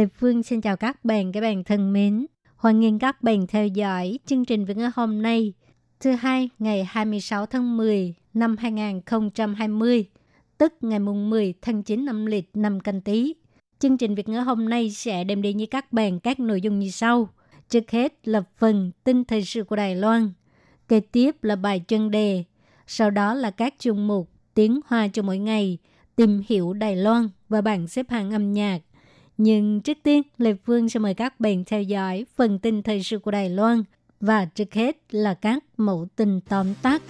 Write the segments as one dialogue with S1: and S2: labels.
S1: Lê Phương xin chào các bạn, các bạn thân mến. Hoan nghênh các bạn theo dõi chương trình Việt ngữ hôm nay, thứ hai ngày 26 tháng 10 năm 2020, tức ngày mùng 10 tháng 9 năm lịch năm canh tí. Chương trình Việt ngữ hôm nay sẽ đem đến với các bạn các nội dung như sau. Trước hết là phần tin thời sự của Đài Loan, kế tiếp là bài chân đề, sau đó là các chương mục tiếng hoa cho mỗi ngày, tìm hiểu Đài Loan và bảng xếp hạng âm nhạc. Nhưng trước tiên, Lê Phương sẽ mời các bạn theo dõi phần tin thời sự của Đài Loan và trước hết là các mẫu tin tóm tắt.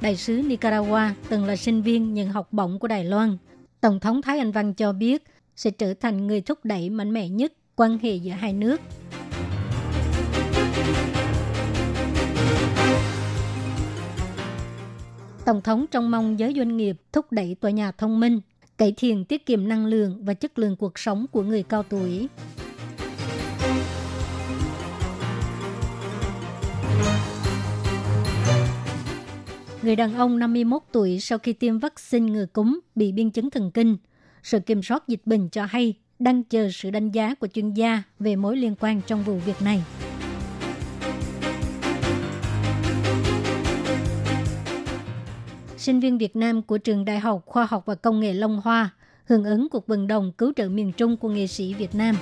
S1: Đại sứ Nicaragua từng là sinh viên nhận học bổng của Đài Loan. Tổng thống Thái Anh Văn cho biết sẽ trở thành người thúc đẩy mạnh mẽ nhất quan hệ giữa hai nước. Tổng thống trông mong giới doanh nghiệp thúc đẩy tòa nhà thông minh, cải thiện tiết kiệm năng lượng và chất lượng cuộc sống của người cao tuổi. Người đàn ông 51 tuổi sau khi tiêm vaccine ngừa cúm bị biên chứng thần kinh. Sự kiểm soát dịch bệnh cho hay đang chờ sự đánh giá của chuyên gia về mối liên quan trong vụ việc này. Sinh viên Việt Nam của trường Đại học Khoa học và Công nghệ Long Hoa hưởng ứng cuộc vận động cứu trợ miền Trung của nghệ sĩ Việt Nam.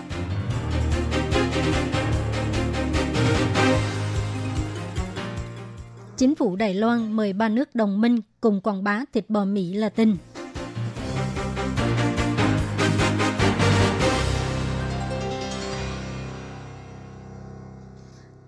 S1: Chính phủ Đài Loan mời ba nước đồng minh cùng quảng bá thịt bò Mỹ Latin.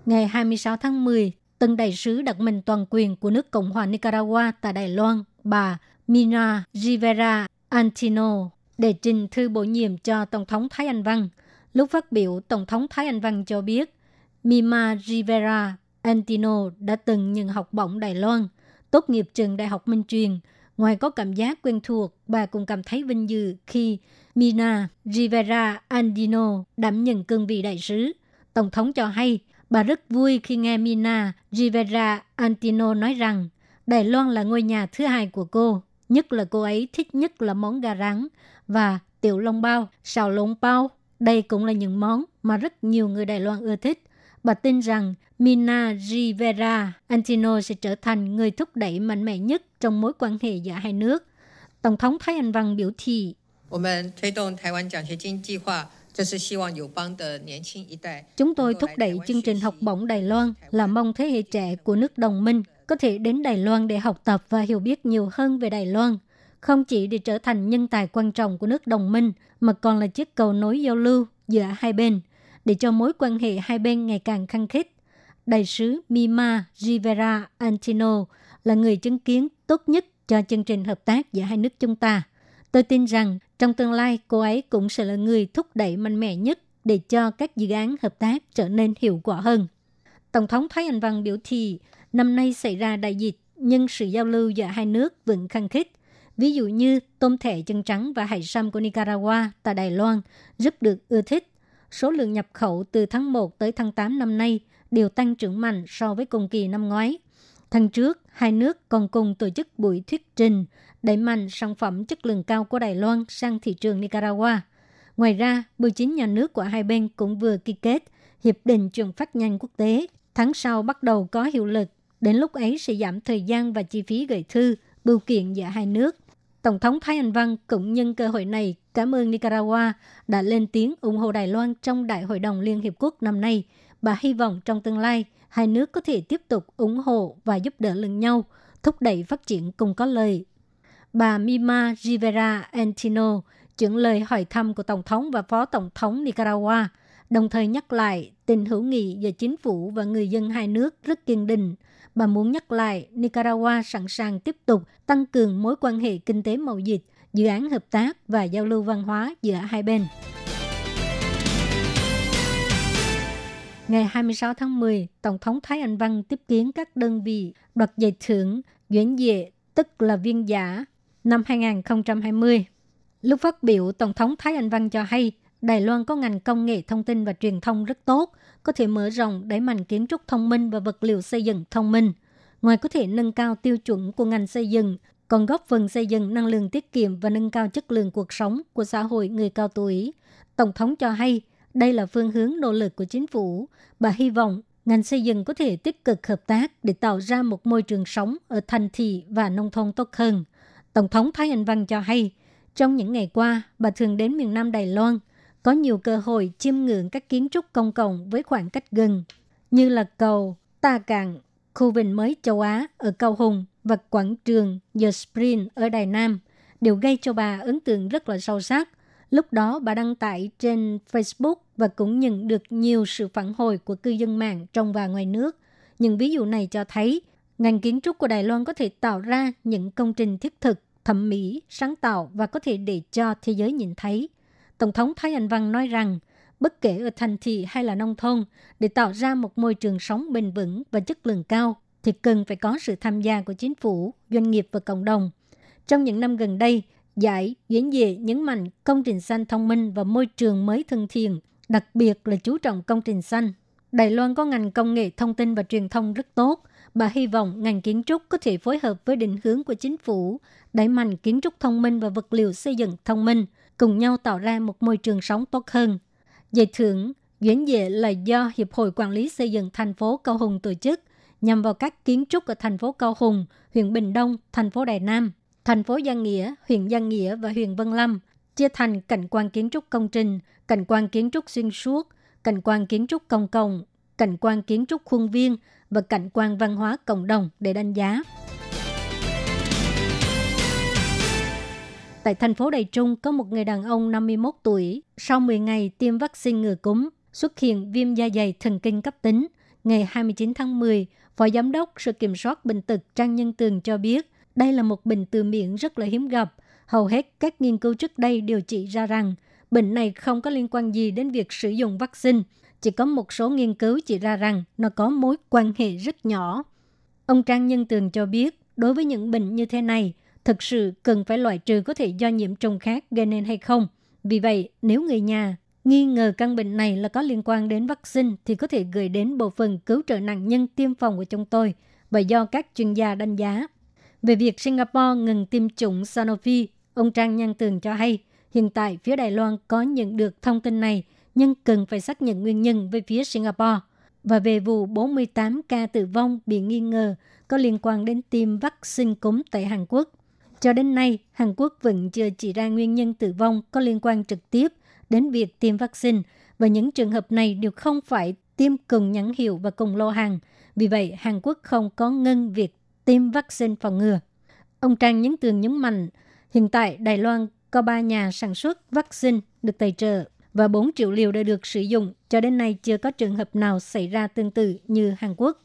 S1: Ngày 26 tháng 10, tân đại sứ đặc mệnh toàn quyền của nước Cộng hòa Nicaragua tại Đài Loan, bà Mina Rivera Antino, để trình thư bổ nhiệm cho Tổng thống Thái Anh Văn. Lúc phát biểu, Tổng thống Thái Anh Văn cho biết, Mima Rivera Antino đã từng nhận học bổng Đài Loan, tốt nghiệp trường Đại học Minh Truyền. Ngoài có cảm giác quen thuộc, bà cũng cảm thấy vinh dự khi Mina Rivera Andino đảm nhận cương vị đại sứ. Tổng thống cho hay, bà rất vui khi nghe Mina Rivera Antino nói rằng Đài Loan là ngôi nhà thứ hai của cô, nhất là cô ấy thích nhất là món gà rán và tiểu long bao, xào lộn bao. Đây cũng là những món mà rất nhiều người Đài Loan ưa thích. Bà tin rằng Mina Rivera Antino sẽ trở thành người thúc đẩy mạnh mẽ nhất trong mối quan hệ giữa hai nước. Tổng thống Thái Anh Văn biểu thị,
S2: 我们推动台湾奖学金计划，
S1: Chúng tôi thúc đẩy chương trình học bổng Đài Loan là mong thế hệ trẻ của nước đồng minh có thể đến Đài Loan để học tập và hiểu biết nhiều hơn về Đài Loan, không chỉ để trở thành nhân tài quan trọng của nước đồng minh mà còn là chiếc cầu nối giao lưu giữa hai bên để cho mối quan hệ hai bên ngày càng khăng khít. Đại sứ Mima Rivera Antino là người chứng kiến tốt nhất cho chương trình hợp tác giữa hai nước chúng ta. Tôi tin rằng trong tương lai cô ấy cũng sẽ là người thúc đẩy mạnh mẽ nhất để cho các dự án hợp tác trở nên hiệu quả hơn. Tổng thống Thái Anh Văn biểu thị năm nay xảy ra đại dịch nhưng sự giao lưu giữa hai nước vẫn khăng khít. Ví dụ như tôm thẻ chân trắng và hải sâm của Nicaragua tại Đài Loan rất được ưa thích. Số lượng nhập khẩu từ tháng 1 tới tháng 8 năm nay đều tăng trưởng mạnh so với cùng kỳ năm ngoái. Tháng trước, hai nước còn cùng tổ chức buổi thuyết trình đẩy mạnh sản phẩm chất lượng cao của Đài Loan sang thị trường Nicaragua. Ngoài ra, 19 nhà nước của hai bên cũng vừa ký kết Hiệp định chuyển phát nhanh quốc tế. Tháng sau bắt đầu có hiệu lực. Đến lúc ấy sẽ giảm thời gian và chi phí gửi thư, bưu kiện giữa hai nước. Tổng thống Thái Anh Văn cũng nhân cơ hội này cảm ơn Nicaragua đã lên tiếng ủng hộ Đài Loan trong Đại hội đồng Liên Hiệp Quốc năm nay. Bà hy vọng trong tương lai, hai nước có thể tiếp tục ủng hộ và giúp đỡ lẫn nhau, thúc đẩy phát triển cùng có lợi. Bà Mima Rivera Antino chuyển lời hỏi thăm của Tổng thống và Phó Tổng thống Nicaragua đồng thời nhắc lại tình hữu nghị giữa chính phủ và người dân hai nước rất kiên định. Bà muốn nhắc lại Nicaragua sẵn sàng tiếp tục tăng cường mối quan hệ kinh tế mậu dịch, dự án hợp tác và giao lưu văn hóa giữa hai bên. Ngày 26 tháng 10, Tổng thống Thái Anh Văn tiếp kiến các đơn vị đoạt giải thưởng Duyễn Dệ, tức là viên giả, năm 2020. Lúc phát biểu, Tổng thống Thái Anh Văn cho hay Đài Loan có ngành công nghệ thông tin và truyền thông rất tốt, có thể mở rộng đẩy mạnh kiến trúc thông minh và vật liệu xây dựng thông minh. Ngoài có thể nâng cao tiêu chuẩn của ngành xây dựng, còn góp phần xây dựng năng lượng tiết kiệm và nâng cao chất lượng cuộc sống của xã hội người cao tuổi. Tổng thống cho hay đây là phương hướng nỗ lực của chính phủ. Bà hy vọng ngành xây dựng có thể tích cực hợp tác để tạo ra một môi trường sống ở thành thị và nông thôn tốt hơn. Tổng thống Thái Anh Văn cho hay, trong những ngày qua, bà thường đến miền Nam Đài Loan, có nhiều cơ hội chiêm ngưỡng các kiến trúc công cộng với khoảng cách gần, như là cầu Ta Cạn, khu vịnh mới châu Á ở Cao Hùng và quảng trường The Spring ở Đài Nam, đều gây cho bà ấn tượng rất là sâu sắc. Lúc đó bà đăng tải trên Facebook và cũng nhận được nhiều sự phản hồi của cư dân mạng trong và ngoài nước. Những ví dụ này cho thấy ngành kiến trúc của Đài Loan có thể tạo ra những công trình thiết thực, thẩm mỹ, sáng tạo và có thể để cho thế giới nhìn thấy. Tổng thống Thái Anh Văn nói rằng, bất kể ở thành thị hay là nông thôn, để tạo ra một môi trường sống bền vững và chất lượng cao, thì cần phải có sự tham gia của chính phủ, doanh nghiệp và cộng đồng. Trong những năm gần đây, giải diễn về nhấn mạnh công trình xanh thông minh và môi trường mới thân thiện, đặc biệt là chú trọng công trình xanh. Đài Loan có ngành công nghệ thông tin và truyền thông rất tốt. Bà hy vọng ngành kiến trúc có thể phối hợp với định hướng của chính phủ, đẩy mạnh kiến trúc thông minh và vật liệu xây dựng thông minh, cùng nhau tạo ra một môi trường sống tốt hơn. Giải thưởng Duyến Dệ là do Hiệp hội Quản lý Xây dựng thành phố Cao Hùng tổ chức nhằm vào các kiến trúc ở thành phố Cao Hùng, huyện Bình Đông, thành phố Đài Nam thành phố Giang Nghĩa, huyện Giang Nghĩa và huyện Vân Lâm chia thành cảnh quan kiến trúc công trình, cảnh quan kiến trúc xuyên suốt, cảnh quan kiến trúc công cộng, cảnh quan kiến trúc khuôn viên và cảnh quan văn hóa cộng đồng để đánh giá. Tại thành phố Đài Trung có một người đàn ông 51 tuổi, sau 10 ngày tiêm vaccine ngừa cúm, xuất hiện viêm da dày thần kinh cấp tính. Ngày 29 tháng 10, Phó Giám đốc Sự Kiểm soát Bệnh tật Trang Nhân Tường cho biết, đây là một bệnh từ miệng rất là hiếm gặp. Hầu hết các nghiên cứu trước đây đều chỉ ra rằng bệnh này không có liên quan gì đến việc sử dụng vaccine. Chỉ có một số nghiên cứu chỉ ra rằng nó có mối quan hệ rất nhỏ. Ông Trang Nhân Tường cho biết, đối với những bệnh như thế này, thực sự cần phải loại trừ có thể do nhiễm trùng khác gây nên hay không. Vì vậy, nếu người nhà nghi ngờ căn bệnh này là có liên quan đến vaccine thì có thể gửi đến bộ phận cứu trợ nạn nhân tiêm phòng của chúng tôi và do các chuyên gia đánh giá. Về việc Singapore ngừng tiêm chủng Sanofi, ông Trang Nhân Tường cho hay hiện tại phía Đài Loan có nhận được thông tin này nhưng cần phải xác nhận nguyên nhân với phía Singapore. Và về vụ 48 ca tử vong bị nghi ngờ có liên quan đến tiêm vaccine cúm tại Hàn Quốc. Cho đến nay, Hàn Quốc vẫn chưa chỉ ra nguyên nhân tử vong có liên quan trực tiếp đến việc tiêm vaccine và những trường hợp này đều không phải tiêm cùng nhãn hiệu và cùng lô hàng. Vì vậy, Hàn Quốc không có ngân việc tiêm vaccine phòng ngừa. Ông Trang Nhấn Tường nhấn mạnh, hiện tại Đài Loan có 3 nhà sản xuất vaccine được tài trợ và 4 triệu liều đã được sử dụng. Cho đến nay chưa có trường hợp nào xảy ra tương tự như Hàn Quốc.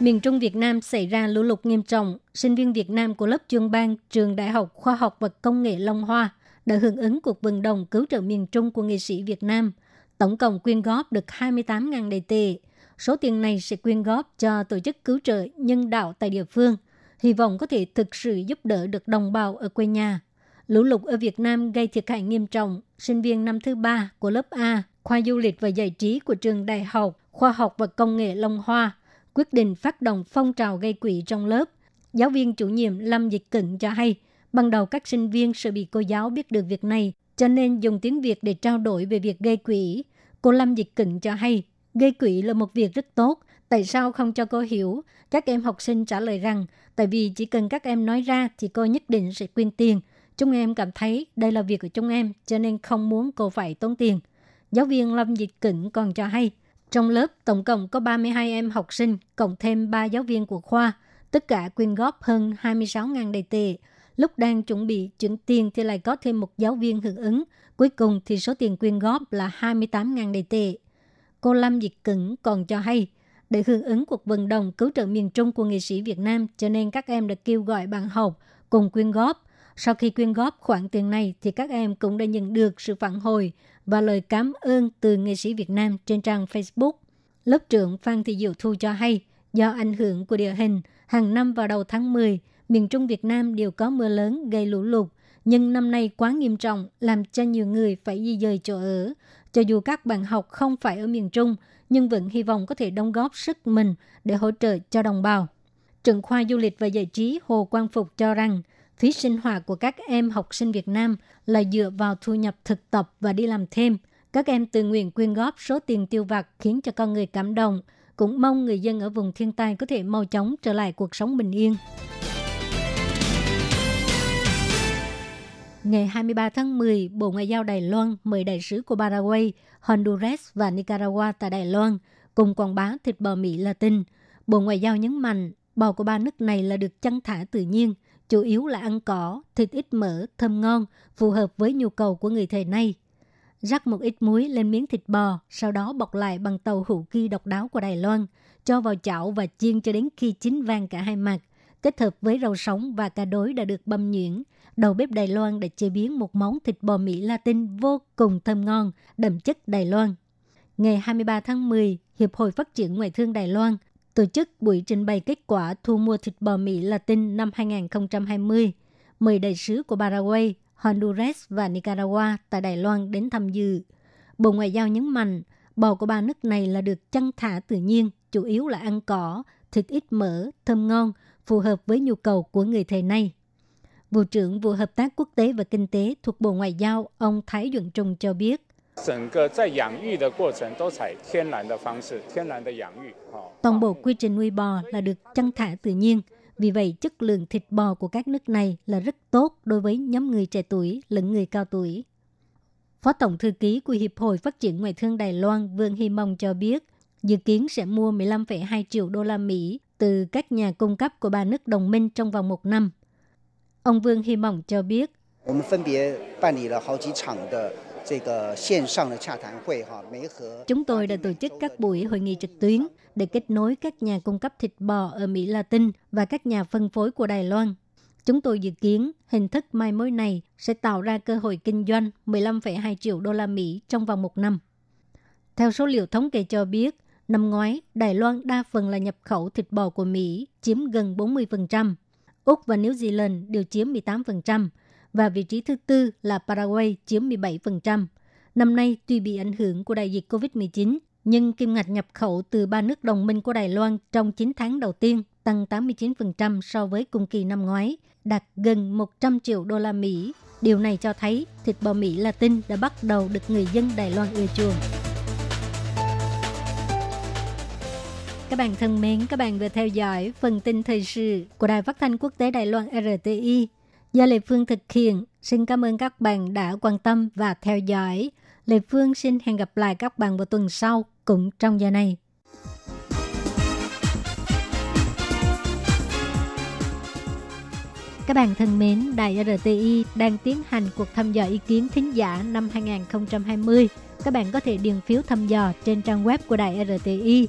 S1: Miền Trung Việt Nam xảy ra lũ lụt nghiêm trọng. Sinh viên Việt Nam của lớp chuyên ban Trường Đại học Khoa học và Công nghệ Long Hoa đã hưởng ứng cuộc vận động cứu trợ miền Trung của nghệ sĩ Việt Nam. Tổng cộng quyên góp được 28.000 đầy tệ Số tiền này sẽ quyên góp cho tổ chức cứu trợ nhân đạo tại địa phương, hy vọng có thể thực sự giúp đỡ được đồng bào ở quê nhà. Lũ lụt ở Việt Nam gây thiệt hại nghiêm trọng. Sinh viên năm thứ ba của lớp A, khoa du lịch và giải trí của trường Đại học Khoa học và Công nghệ Long Hoa quyết định phát động phong trào gây quỹ trong lớp. Giáo viên chủ nhiệm Lâm Dịch Cận cho hay, ban đầu các sinh viên sợ bị cô giáo biết được việc này, cho nên dùng tiếng Việt để trao đổi về việc gây quỹ. Cô Lâm Dịch Cận cho hay, Gây quỹ là một việc rất tốt. Tại sao không cho cô hiểu? Các em học sinh trả lời rằng, tại vì chỉ cần các em nói ra thì cô nhất định sẽ quyên tiền. Chúng em cảm thấy đây là việc của chúng em, cho nên không muốn cô phải tốn tiền. Giáo viên Lâm Dịch Cửng còn cho hay, trong lớp tổng cộng có 32 em học sinh, cộng thêm 3 giáo viên của khoa. Tất cả quyên góp hơn 26.000 đầy tệ. Lúc đang chuẩn bị chuyển tiền thì lại có thêm một giáo viên hưởng ứng. Cuối cùng thì số tiền quyên góp là 28.000 đầy tệ. Cô Lâm Diệt Cửng còn cho hay, để hưởng ứng cuộc vận động cứu trợ miền Trung của nghệ sĩ Việt Nam, cho nên các em đã kêu gọi bạn học cùng quyên góp. Sau khi quyên góp khoản tiền này thì các em cũng đã nhận được sự phản hồi và lời cảm ơn từ nghệ sĩ Việt Nam trên trang Facebook. Lớp trưởng Phan Thị Diệu Thu cho hay, do ảnh hưởng của địa hình, hàng năm vào đầu tháng 10, miền Trung Việt Nam đều có mưa lớn gây lũ lụt, nhưng năm nay quá nghiêm trọng làm cho nhiều người phải di dời chỗ ở. Cho dù các bạn học không phải ở miền Trung, nhưng vẫn hy vọng có thể đóng góp sức mình để hỗ trợ cho đồng bào. Trưởng khoa du lịch và giải trí Hồ Quang Phục cho rằng, phí sinh hoạt của các em học sinh Việt Nam là dựa vào thu nhập thực tập và đi làm thêm. Các em tự nguyện quyên góp số tiền tiêu vặt khiến cho con người cảm động. Cũng mong người dân ở vùng thiên tai có thể mau chóng trở lại cuộc sống bình yên. Ngày 23 tháng 10, Bộ Ngoại giao Đài Loan mời đại sứ của Paraguay, Honduras và Nicaragua tại Đài Loan cùng quảng bá thịt bò Mỹ Latin. Bộ Ngoại giao nhấn mạnh, bò của ba nước này là được chăn thả tự nhiên, chủ yếu là ăn cỏ, thịt ít mỡ, thơm ngon, phù hợp với nhu cầu của người thời nay. Rắc một ít muối lên miếng thịt bò, sau đó bọc lại bằng tàu hữu kỳ độc đáo của Đài Loan, cho vào chảo và chiên cho đến khi chín vàng cả hai mặt. Kết hợp với rau sống và cà đối đã được băm nhuyễn, đầu bếp Đài Loan đã chế biến một món thịt bò Mỹ Latin vô cùng thơm ngon, đậm chất Đài Loan. Ngày 23 tháng 10, Hiệp hội Phát triển Ngoại thương Đài Loan tổ chức buổi trình bày kết quả thu mua thịt bò Mỹ Latin năm 2020, mời đại sứ của Paraguay, Honduras và Nicaragua tại Đài Loan đến tham dự. Bộ Ngoại giao nhấn mạnh, bò của ba nước này là được chăn thả tự nhiên, chủ yếu là ăn cỏ, thịt ít mỡ, thơm ngon, phù hợp với nhu cầu của người thời nay. Vụ trưởng Vụ Hợp tác Quốc tế và Kinh tế thuộc Bộ Ngoại giao, ông Thái Duẩn Trung cho biết, Toàn bộ quy trình nuôi bò là được chăn thả tự nhiên, vì vậy chất lượng thịt bò của các nước này là rất tốt đối với nhóm người trẻ tuổi lẫn người cao tuổi. Phó Tổng Thư ký của Hiệp hội Phát triển Ngoại thương Đài Loan Vương Hy Mông cho biết, dự kiến sẽ mua 15,2 triệu đô la Mỹ từ các nhà cung cấp của ba nước đồng minh trong vòng một năm. Ông Vương Hy Mông cho biết, Chúng tôi đã tổ chức các buổi hội nghị trực tuyến để kết nối các nhà cung cấp thịt bò ở Mỹ Latin và các nhà phân phối của Đài Loan. Chúng tôi dự kiến hình thức mai mối này sẽ tạo ra cơ hội kinh doanh 15,2 triệu đô la Mỹ trong vòng một năm. Theo số liệu thống kê cho biết, năm ngoái, Đài Loan đa phần là nhập khẩu thịt bò của Mỹ, chiếm gần 40%. Úc và New Zealand đều chiếm 18%, và vị trí thứ tư là Paraguay chiếm 17%. Năm nay, tuy bị ảnh hưởng của đại dịch COVID-19, nhưng kim ngạch nhập khẩu từ ba nước đồng minh của Đài Loan trong 9 tháng đầu tiên tăng 89% so với cùng kỳ năm ngoái, đạt gần 100 triệu đô la Mỹ. Điều này cho thấy thịt bò Mỹ Latin đã bắt đầu được người dân Đài Loan ưa chuộng. Các bạn thân mến, các bạn vừa theo dõi phần tin thời sự của Đài Phát thanh Quốc tế Đài Loan RTI do Lê Phương thực hiện. Xin cảm ơn các bạn đã quan tâm và theo dõi. Lê Phương xin hẹn gặp lại các bạn vào tuần sau cũng trong giờ này. Các bạn thân mến, Đài RTI đang tiến hành cuộc thăm dò ý kiến thính giả năm 2020. Các bạn có thể điền phiếu thăm dò trên trang web của Đài RTI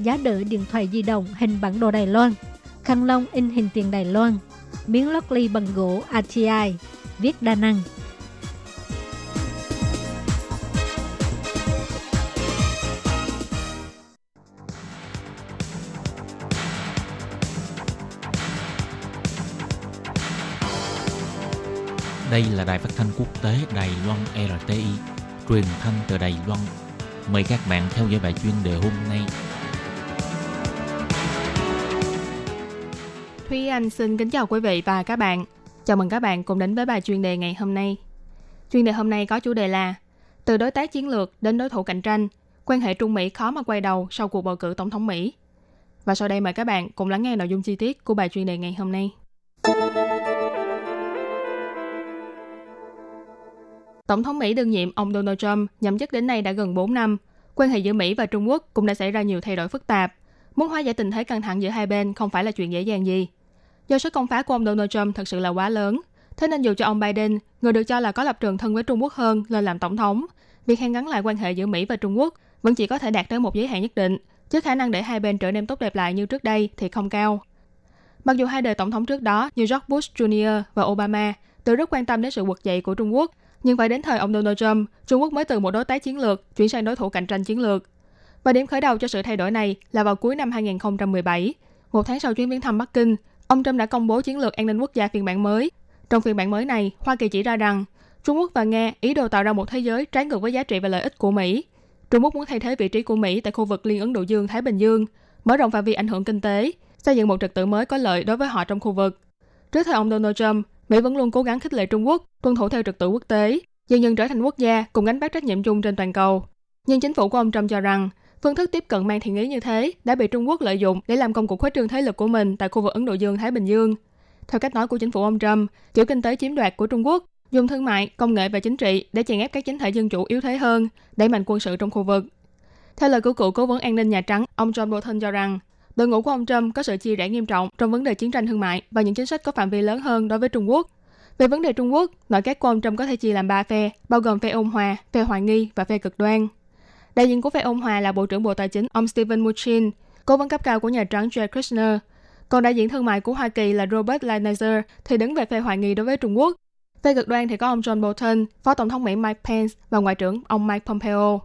S1: giá đỡ điện thoại di động hình bản đồ Đài Loan, khăn lông in hình tiền Đài Loan, miếng lót ly bằng gỗ ATI, viết đa năng.
S3: Đây là đài phát thanh quốc tế Đài Loan RTI, truyền thanh từ Đài Loan. Mời các bạn theo dõi bài chuyên đề hôm nay
S4: Thúy Anh xin kính chào quý vị và các bạn. Chào mừng các bạn cùng đến với bài chuyên đề ngày hôm nay. Chuyên đề hôm nay có chủ đề là Từ đối tác chiến lược đến đối thủ cạnh tranh, quan hệ Trung Mỹ khó mà quay đầu sau cuộc bầu cử tổng thống Mỹ. Và sau đây mời các bạn cùng lắng nghe nội dung chi tiết của bài chuyên đề ngày hôm nay. Tổng thống Mỹ đương nhiệm ông Donald Trump nhậm chức đến nay đã gần 4 năm. Quan hệ giữa Mỹ và Trung Quốc cũng đã xảy ra nhiều thay đổi phức tạp. Muốn hóa giải tình thế căng thẳng giữa hai bên không phải là chuyện dễ dàng gì. Do sức công phá của ông Donald Trump thật sự là quá lớn, thế nên dù cho ông Biden, người được cho là có lập trường thân với Trung Quốc hơn, lên làm tổng thống, việc hàn gắn lại quan hệ giữa Mỹ và Trung Quốc vẫn chỉ có thể đạt tới một giới hạn nhất định, chứ khả năng để hai bên trở nên tốt đẹp lại như trước đây thì không cao. Mặc dù hai đời tổng thống trước đó như George Bush Jr. và Obama đều rất quan tâm đến sự quật dậy của Trung Quốc, nhưng phải đến thời ông Donald Trump, Trung Quốc mới từ một đối tác chiến lược chuyển sang đối thủ cạnh tranh chiến lược. Và điểm khởi đầu cho sự thay đổi này là vào cuối năm 2017, một tháng sau chuyến viếng thăm Bắc Kinh, ông Trump đã công bố chiến lược an ninh quốc gia phiên bản mới. Trong phiên bản mới này, Hoa Kỳ chỉ ra rằng Trung Quốc và Nga ý đồ tạo ra một thế giới trái ngược với giá trị và lợi ích của Mỹ. Trung Quốc muốn thay thế vị trí của Mỹ tại khu vực Liên Ấn Độ Dương Thái Bình Dương, mở rộng phạm vi ảnh hưởng kinh tế, xây dựng một trật tự mới có lợi đối với họ trong khu vực. Trước thời ông Donald Trump, Mỹ vẫn luôn cố gắng khích lệ Trung Quốc tuân thủ theo trật tự quốc tế, dần dần trở thành quốc gia cùng gánh vác trách nhiệm chung trên toàn cầu. Nhưng chính phủ của ông Trump cho rằng, phương thức tiếp cận mang thiện ý như thế đã bị Trung Quốc lợi dụng để làm công cuộc khuếch trương thế lực của mình tại khu vực Ấn Độ Dương Thái Bình Dương. Theo cách nói của chính phủ ông Trump, kiểu kinh tế chiếm đoạt của Trung Quốc dùng thương mại, công nghệ và chính trị để chèn ép các chính thể dân chủ yếu thế hơn, đẩy mạnh quân sự trong khu vực. Theo lời của cựu cố vấn an ninh Nhà Trắng, ông John Bolton cho rằng, đội ngũ của ông Trump có sự chia rẽ nghiêm trọng trong vấn đề chiến tranh thương mại và những chính sách có phạm vi lớn hơn đối với Trung Quốc. Về vấn đề Trung Quốc, nội các của ông Trump có thể chia làm ba phe, bao gồm phe ôn hòa, phe hoài nghi và phe cực đoan. Đại diện của phe ôn hòa là Bộ trưởng Bộ Tài chính ông Steven Mnuchin, cố vấn cấp cao của Nhà Trắng Jared Kushner. Còn đại diện thương mại của Hoa Kỳ là Robert Lighthizer thì đứng về phe hoài nghi đối với Trung Quốc. Phe cực đoan thì có ông John Bolton, Phó Tổng thống Mỹ Mike Pence và Ngoại trưởng ông Mike Pompeo.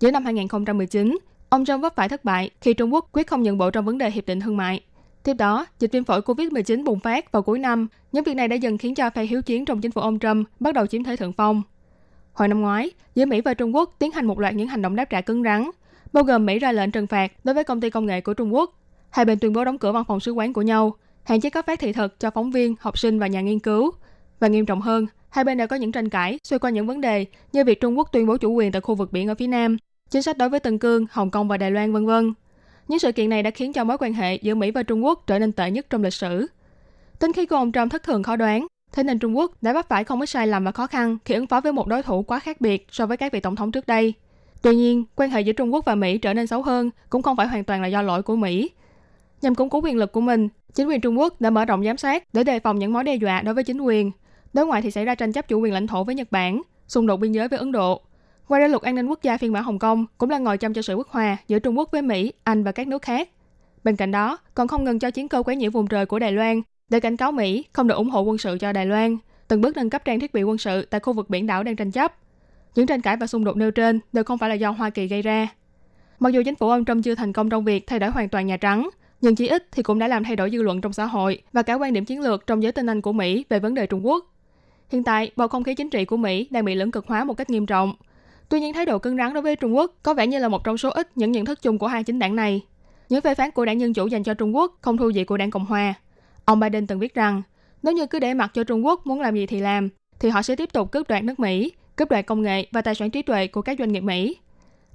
S4: Giữa năm 2019, ông Trump vấp phải thất bại khi Trung Quốc quyết không nhận bộ trong vấn đề hiệp định thương mại. Tiếp đó, dịch viêm phổi COVID-19 bùng phát vào cuối năm, những việc này đã dần khiến cho phe hiếu chiến trong chính phủ ông Trump bắt đầu chiếm thế thượng phong. Hồi năm ngoái, giữa Mỹ và Trung Quốc tiến hành một loạt những hành động đáp trả cứng rắn, bao gồm Mỹ ra lệnh trừng phạt đối với công ty công nghệ của Trung Quốc. Hai bên tuyên bố đóng cửa văn phòng sứ quán của nhau, hạn chế cấp phát thị thực cho phóng viên, học sinh và nhà nghiên cứu. Và nghiêm trọng hơn, hai bên đã có những tranh cãi xoay quanh những vấn đề như việc Trung Quốc tuyên bố chủ quyền tại khu vực biển ở phía Nam, chính sách đối với Tân Cương, Hồng Kông và Đài Loan vân vân. Những sự kiện này đã khiến cho mối quan hệ giữa Mỹ và Trung Quốc trở nên tệ nhất trong lịch sử. Tính khí của ông Trump thất thường khó đoán, thế nên Trung Quốc đã vấp phải không ít sai lầm và khó khăn khi ứng phó với một đối thủ quá khác biệt so với các vị tổng thống trước đây. Tuy nhiên, quan hệ giữa Trung Quốc và Mỹ trở nên xấu hơn cũng không phải hoàn toàn là do lỗi của Mỹ. Nhằm củng cố quyền lực của mình, chính quyền Trung Quốc đã mở rộng giám sát để đề phòng những mối đe dọa đối với chính quyền. Đối ngoại thì xảy ra tranh chấp chủ quyền lãnh thổ với Nhật Bản, xung đột biên giới với Ấn Độ. Ngoài ra luật an ninh quốc gia phiên bản Hồng Kông cũng là ngồi chăm cho sự bất hòa giữa Trung Quốc với Mỹ, Anh và các nước khác. Bên cạnh đó, còn không ngừng cho chiến cơ quấy nhiễu vùng trời của Đài Loan để cảnh cáo Mỹ không được ủng hộ quân sự cho Đài Loan, từng bước nâng cấp trang thiết bị quân sự tại khu vực biển đảo đang tranh chấp. Những tranh cãi và xung đột nêu trên đều không phải là do Hoa Kỳ gây ra. Mặc dù chính phủ ông Trump chưa thành công trong việc thay đổi hoàn toàn Nhà Trắng, nhưng chỉ ít thì cũng đã làm thay đổi dư luận trong xã hội và cả quan điểm chiến lược trong giới tinh anh của Mỹ về vấn đề Trung Quốc. Hiện tại, bầu không khí chính trị của Mỹ đang bị lưỡng cực hóa một cách nghiêm trọng. Tuy nhiên, thái độ cứng rắn đối với Trung Quốc có vẻ như là một trong số ít những nhận thức chung của hai chính đảng này. Những phê phán của đảng Dân Chủ dành cho Trung Quốc không thu gì của đảng Cộng Hòa. Ông Biden từng viết rằng, nếu như cứ để mặc cho Trung Quốc muốn làm gì thì làm, thì họ sẽ tiếp tục cướp đoạt nước Mỹ, cướp đoạt công nghệ và tài sản trí tuệ của các doanh nghiệp Mỹ.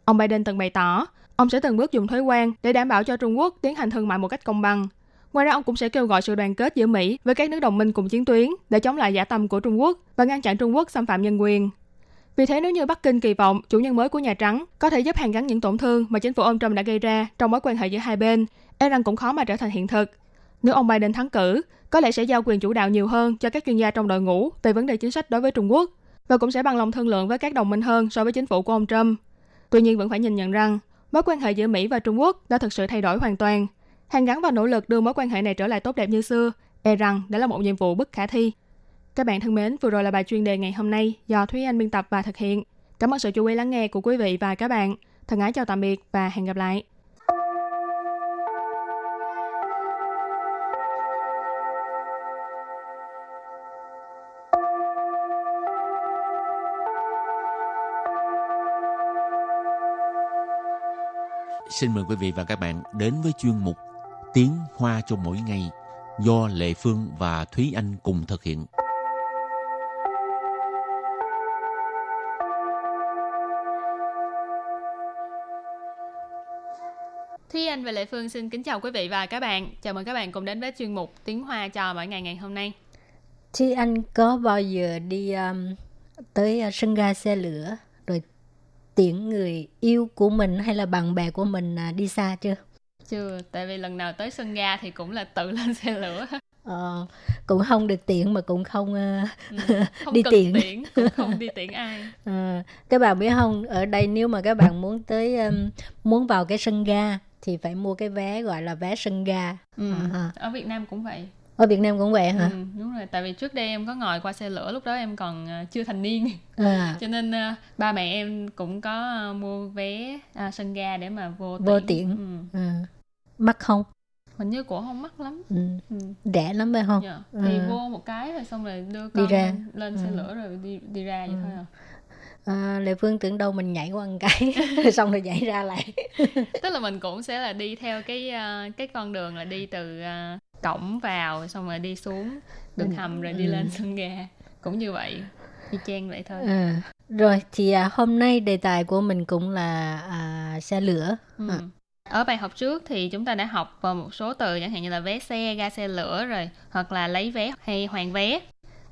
S4: Ông Biden từng bày tỏ, ông sẽ từng bước dùng thuế quan để đảm bảo cho Trung Quốc tiến hành thương mại một cách công bằng. Ngoài ra, ông cũng sẽ kêu gọi sự đoàn kết giữa Mỹ với các nước đồng minh cùng chiến tuyến để chống lại giả tâm của Trung Quốc và ngăn chặn Trung Quốc xâm phạm nhân quyền. Vì thế nếu như Bắc Kinh kỳ vọng chủ nhân mới của Nhà Trắng có thể giúp hàn gắn những tổn thương mà chính phủ ông Trump đã gây ra trong mối quan hệ giữa hai bên, e rằng cũng khó mà trở thành hiện thực. Nếu ông Biden thắng cử, có lẽ sẽ giao quyền chủ đạo nhiều hơn cho các chuyên gia trong đội ngũ về vấn đề chính sách đối với Trung Quốc và cũng sẽ bằng lòng thương lượng với các đồng minh hơn so với chính phủ của ông Trump. Tuy nhiên vẫn phải nhìn nhận rằng mối quan hệ giữa Mỹ và Trung Quốc đã thực sự thay đổi hoàn toàn. Hàng gắn và nỗ lực đưa mối quan hệ này trở lại tốt đẹp như xưa, e rằng đã là một nhiệm vụ bất khả thi. Các bạn thân mến, vừa rồi là bài chuyên đề ngày hôm nay do Thúy Anh biên tập và thực hiện. Cảm ơn sự chú ý lắng nghe của quý vị và các bạn. Thân ái chào tạm biệt và hẹn gặp lại.
S3: Xin mời quý vị và các bạn đến với chuyên mục Tiếng Hoa cho mỗi ngày do Lệ Phương và Thúy Anh cùng thực hiện.
S5: Thúy Anh và Lệ Phương xin kính chào quý vị và các bạn. Chào mừng các bạn cùng đến với chuyên mục Tiếng Hoa cho mỗi ngày ngày hôm nay.
S1: Thì anh có bao giờ đi um, tới uh, sân ga xe lửa tiễn người yêu của mình hay là bạn bè của mình uh, đi xa chưa?
S5: Chưa, tại vì lần nào tới sân ga thì cũng là tự lên xe lửa.
S1: Ờ, cũng không được tiện mà cũng không, uh,
S5: Ừ, không
S1: Đi
S5: cần
S1: tiễn.
S5: tiễn, cũng không đi tiễn ai.
S1: ờ, các bạn biết không ở đây nếu mà các bạn muốn tới um, muốn vào cái sân ga thì phải mua cái vé gọi là vé sân ga
S5: Ừ.
S1: À.
S5: Ở Việt Nam cũng vậy.
S1: Ở Việt Nam cũng vậy hả?
S5: Ừ, đúng rồi, tại vì trước đây em có ngồi qua xe lửa lúc đó em còn ờ, chưa thành niên.
S1: À,
S5: cho nên ờ, ba mẹ em cũng có ờ, mua vé à, sân ga để mà vô
S1: Vô
S5: tiễn. Ừ.
S1: à. mắc không?
S5: Hình như cũng không mắc lắm.
S1: Ừ.
S5: Ừ.
S1: rẻ lắm phải không?
S5: Dạ. Thì
S1: Ừ.
S5: vô một cái rồi xong rồi đưa
S1: Đi
S5: con
S1: ra.
S5: lên xe
S1: Ừ.
S5: lửa rồi đi đi ra vậy
S1: Ừ.
S5: thôi à.
S1: À, Lệ Phương tưởng đâu mình nhảy qua một cái xong rồi nhảy ra lại.
S5: Tức là mình cũng sẽ là đi theo cái ờ, cái con đường là đi từ ờ, cổng vào xong rồi đi xuống đường hầm rồi đi
S1: Ừ.
S5: lên sân ga. Cũng như vậy. Y chang vậy thôi.
S1: À, rồi thì à, hôm nay đề tài của mình cũng là à, xe lửa.
S5: Ừ.
S1: À.
S5: Ở bài học trước thì chúng ta đã học một số từ chẳng hạn như là vé xe, ga xe lửa rồi hoặc là lấy vé hay hoàn vé.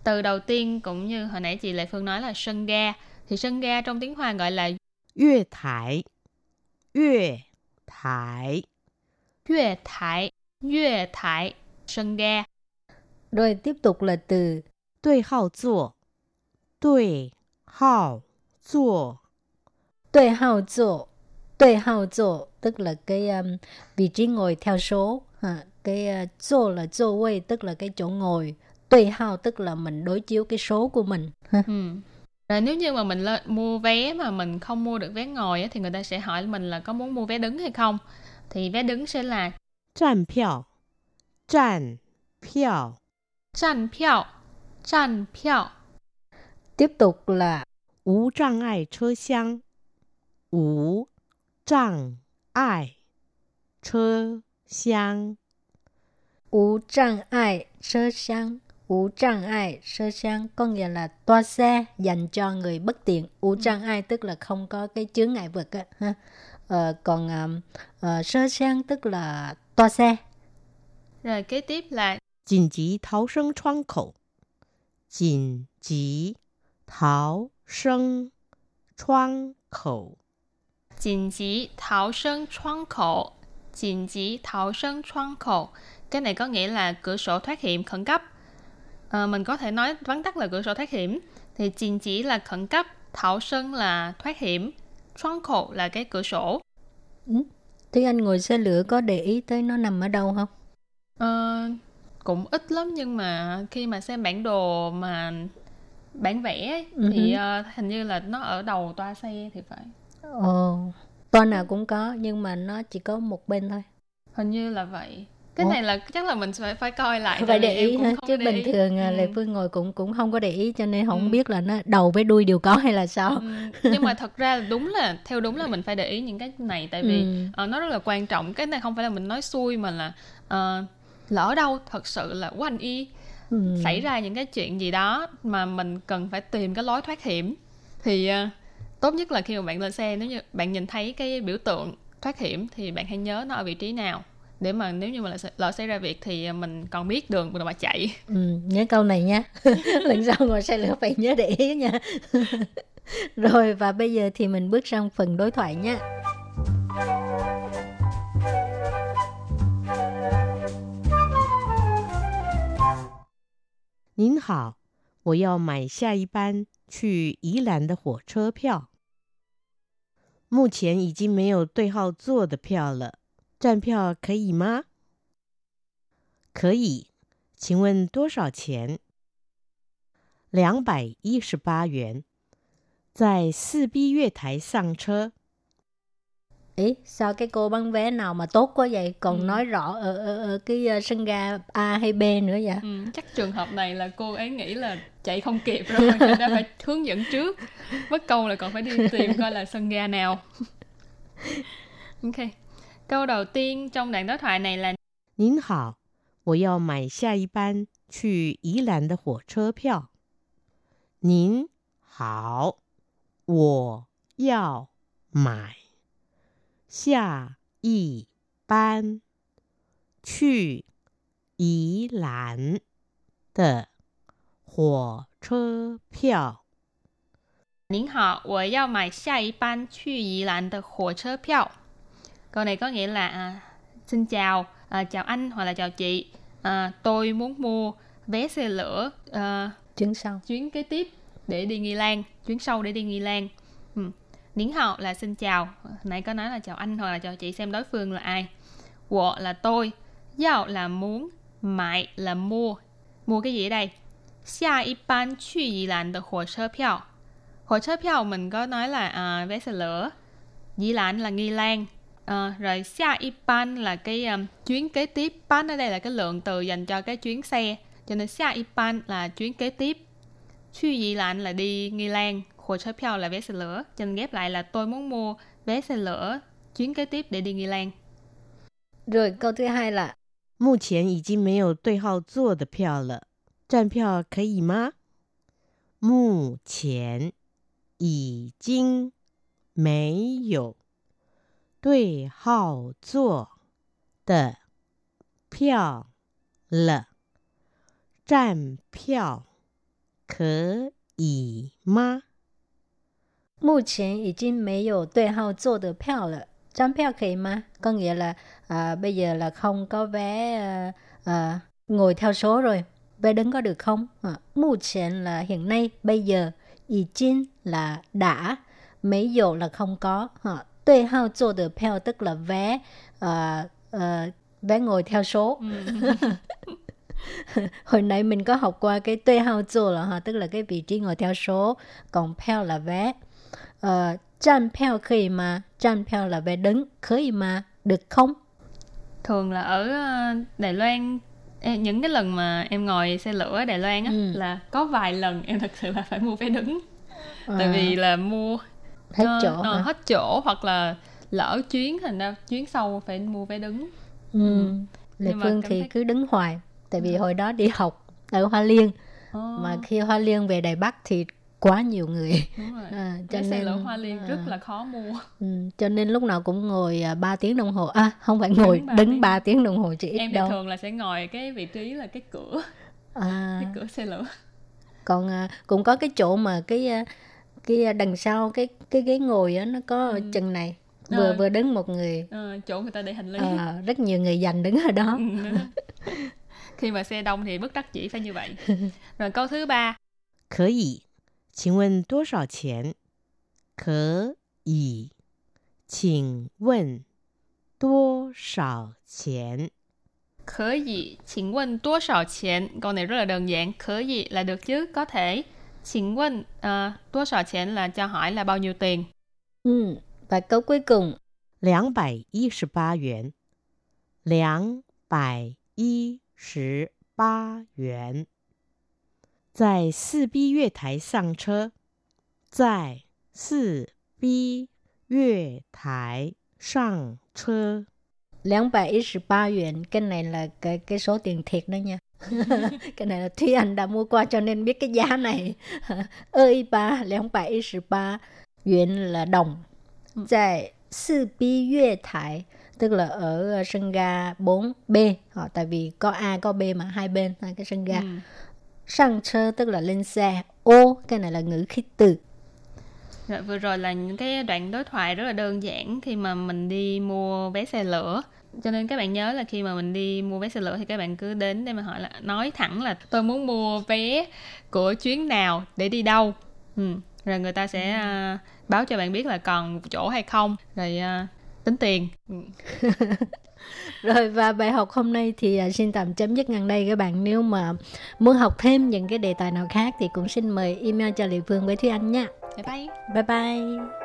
S5: Từ đầu tiên cũng như hồi nãy chị Lệ Phương nói là sân ga thì sân ga trong tiếng Hoa gọi là
S6: Yue thải. Yue thải.
S5: Yue thải. Yue thải. Sân ga.
S1: Rồi tiếp tục là từ
S6: Đuôi hào zuo. Đuôi hào zuo.
S1: Đuôi hào zuo. Đuôi hào zuo. Tức là cái um, vị trí ngồi theo số. Ha. Cái uh, là zuo 位, tức là cái chỗ ngồi. Tùy hào tức là mình đối chiếu cái số của mình.
S5: ừ. Rồi nếu như mà mình lên mua vé mà mình không mua được vé ngồi á, thì người ta sẽ hỏi mình là có muốn mua vé đứng hay không. Thì vé đứng sẽ là
S6: 站票，站票，
S5: tràn票, tràn票.
S1: Tiếp tục là
S6: 无障碍车厢，无障碍车厢，
S1: Ú trang ai sơ sang Ú trang ai, sơ sang có nghĩa là toa xe dành cho người bất tiện. Ú trang ai tức là không có cái chướng ngại vật. Á, ha. Ờ, còn à, ờ, sơ sang tức là toa xe.
S5: Rồi kế tiếp là
S6: Chỉnh chí tháo sân choang khẩu. Chỉnh chí tháo sân choang khẩu.
S5: Chỉnh chí tháo sân choang khẩu. Chỉnh chí tháo sân choang khẩu. Cái này có nghĩa là cửa sổ thoát hiểm khẩn cấp. Ờ, mình có thể nói vắn tắt là cửa sổ thoát hiểm. Thì chín chỉ là khẩn cấp, thảo sân là thoát hiểm, 窗口 là cái cửa sổ.
S1: Thế anh ngồi xe lửa có để ý tới nó nằm ở đâu không?
S5: Ờ, cũng ít lắm nhưng mà khi mà xem bản đồ mà bản vẽ ấy,
S1: Ừ
S5: thì ờ, hình như là nó ở đầu toa xe thì phải.
S1: Ồ, toa nào cũng có nhưng mà nó chỉ có một bên thôi.
S5: Hình như là vậy. Cái
S1: Ủa?
S5: này là chắc là mình phải phải coi lại
S1: phải để ý ha chứ
S5: để
S1: bình
S5: ý.
S1: thường à,
S5: Ừ.
S1: Lệ Phương ngồi cũng cũng không có để ý cho nên không
S5: Ừ.
S1: biết là nó đầu với đuôi đều có hay là sao.
S5: Ừ, nhưng mà thật ra đúng là theo đúng là mình phải để ý những cái này tại vì
S1: Ừ.
S5: ờ, nó rất là quan trọng cái này không phải là mình nói xui mà là ờ, lỡ đâu thật sự là quanh y
S1: Ừ.
S5: xảy ra những cái chuyện gì đó mà mình cần phải tìm cái lối thoát hiểm thì ờ, tốt nhất là khi mà bạn lên xe nếu như bạn nhìn thấy cái biểu tượng thoát hiểm thì bạn hãy nhớ nó ở vị trí nào để mà nếu như mà lỡ, lỡ xảy ra việc thì mình còn biết đường mà chạy
S1: Ừ, nhớ câu này nha. Lần sau ngồi xe lửa phải nhớ để ý nha. Rồi và bây giờ thì mình bước sang phần đối thoại nha.
S6: 您好，我要买下一班去宜兰的火车票。目前已经没有对号座的票了， 站票可以吗？可以，请问多少钱？两百一十八元，在四 B 月台上车。
S1: Ý, sao cái cô bán vé nào mà tốt quá vậy? Còn
S5: Ừ.
S1: nói rõ ở, ở, ở cái ờ, sân ga A hay B nữa vậy?
S5: Ừ, chắc trường hợp này là cô ấy nghĩ là chạy không kịp rồi người ta phải hướng dẫn trước mất công là còn phải đi tìm coi là sân ga nào ok Câu đầu tiên trong đoạn đối thoại này là
S6: 您好，我要买下一班去宜兰的火车票。您好，我要买下一班去宜兰的火车票。
S5: 您好，我要买下一班去宜兰的火车票. câu này có nghĩa là à, xin chào à, chào anh hoặc là chào chị. À, tôi muốn mua vé xe lửa à,
S1: chuyến sau.
S5: chuyến kế tiếp để đi nghi lan chuyến sau để đi nghi lan. Ừ. nín hào là xin chào nãy có nói là chào anh hoặc là chào chị xem đối phương là ai. Của là tôi giao là muốn mại là mua. Mua cái gì ở đây? Xa y ban chu y lan được hồ sơ 票 hồ sơ 票 mình có nói là à, vé xe lửa. Dĩ lãn là Nghi Lan. À, rồi xia y ban là cái um, chuyến kế tiếp. Ban ở đây là cái lượng từ dành cho cái chuyến xe. Cho nên xia y ban là chuyến kế tiếp. Chu Yi Lan là đi Nghi Lan. Hồ sơ票 là vé xe lửa. Cho nên ghép lại là tôi muốn mua vé xe lửa chuyến kế tiếp để đi Nghi Lan.
S1: Rồi câu thứ hai là
S6: 目前已经没有对号座的票了，站票可以吗？目前已经没有 对号座的票了，站票可以吗？
S1: 目前已经没有对号座的票了，trang票 可以吗? Có nghĩa là à, bây giờ là không có vé à, à, ngồi theo số rồi. Vé đứng có được không? À, mù chén là hiện nay, bây giờ. Ý chín là đã. Mấy dụ là không có. À, tuệ hao座的票 tức là vé à, à, vé ngồi theo số. hồi nãy mình có học qua cái tuệ hao 座 là ha, tức là cái vị trí ngồi theo số, còn票 là vé. Ờ, trang票 có thể mà, trang票 là vé đứng, có thể mà, được không?
S5: Thường là ở ờ, Đài Loan những cái lần mà em ngồi xe lửa ở Đài Loan á
S1: Ừ.
S5: là có vài lần em thật sự là phải mua vé đứng
S1: À,
S5: tại vì là mua
S1: hết
S5: ờ,
S1: chỗ hả?
S5: hết chỗ hoặc là lỡ chuyến thành ra chuyến sau phải mua vé đứng
S1: Ừ. Lệ
S5: Nhưng
S1: Phương thì
S5: thấy-
S1: cứ đứng hoài. Tại vì hồi đó đi học ở Hoa Liên.
S5: Ờ,
S1: Mà khi Hoa Liên về Đài Bắc thì quá nhiều người.
S5: đúng rồi.
S1: À, cho
S5: vé xe
S1: nên
S5: Hoa Liên
S1: à,
S5: rất là khó mua
S1: ừ, cho nên lúc nào cũng ngồi à, 3 tiếng đồng hồ. À, không phải ngồi, đứng
S5: tiếng.
S1: 3 tiếng đồng hồ chứ ít
S5: em
S1: đâu.
S5: thường là sẽ ngồi cái vị trí là cái cửa
S1: À,
S5: cái cửa xe lửa
S1: còn à, cũng có cái chỗ mà cái cái đằng sau cái cái ghế ngồi á nó có
S5: ừ.
S1: chừng này. Ờ. Vừa
S5: à,
S1: vừa đứng một người.
S5: À, chỗ người ta để hành lý.
S1: À, rất nhiều người dành đứng ở đó.
S5: Ừ, Khi mà xe đông thì bất đắc chỉ phải như vậy. Rồi câu thứ ba.
S6: Có thể xin hỏi bao nhiêu tiền có thể xin hỏi bao nhiêu tiền
S5: có thể xin hỏi bao nhiêu tiền câu này rất là đơn giản. Có thể là được chứ? Có thể. 请问 uh, 多少钱 là cho hỏi là bao nhiêu tiền
S1: ừ. và câu cuối cùng
S6: 两百一十八元，两百一十八元。在四 B 月台上车，在四 B 月台上车。
S1: 213 yuan cái này là cái cái số tiền thiệt đó nha cái này là Thúy Anh đã mua qua cho nên biết cái giá này. Ơi ba 213 yuan là đồng. Tại 4B Yue Thái tức là ở ờ, sân ga 4B họ tại vì có A có B mà hai bên hai cái sân ga.
S5: Ừ.
S1: sang chơ tức là lên xe. Ô cái này là ngữ khí từ.
S5: Rồi, vừa rồi là những cái đoạn đối thoại rất là đơn giản. Khi mà mình đi mua vé xe lửa cho nên các bạn nhớ là khi mà mình đi mua vé xe lửa thì các bạn cứ đến để mà hỏi là nói thẳng là tôi muốn mua vé của chuyến nào để đi đâu ừ. rồi người ta sẽ à, báo cho bạn biết là còn chỗ hay không rồi à, tính tiền ừ.
S1: Rồi và bài học hôm nay thì à, xin tạm chấm dứt ngang đây các bạn. Nếu mà muốn học thêm những cái đề tài nào khác thì cũng xin mời email cho Lệ Phương với Thúy Anh nha.
S5: bye bye
S1: Bye bye.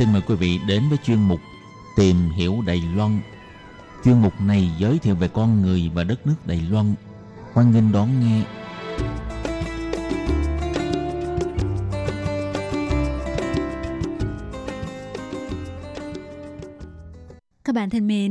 S3: Xin mời quý vị đến với chuyên mục Tìm hiểu Đài Loan. Chuyên mục này giới thiệu về con người và đất nước Đài Loan. Hoan nghênh đón nghe.
S7: Các bạn thân mến,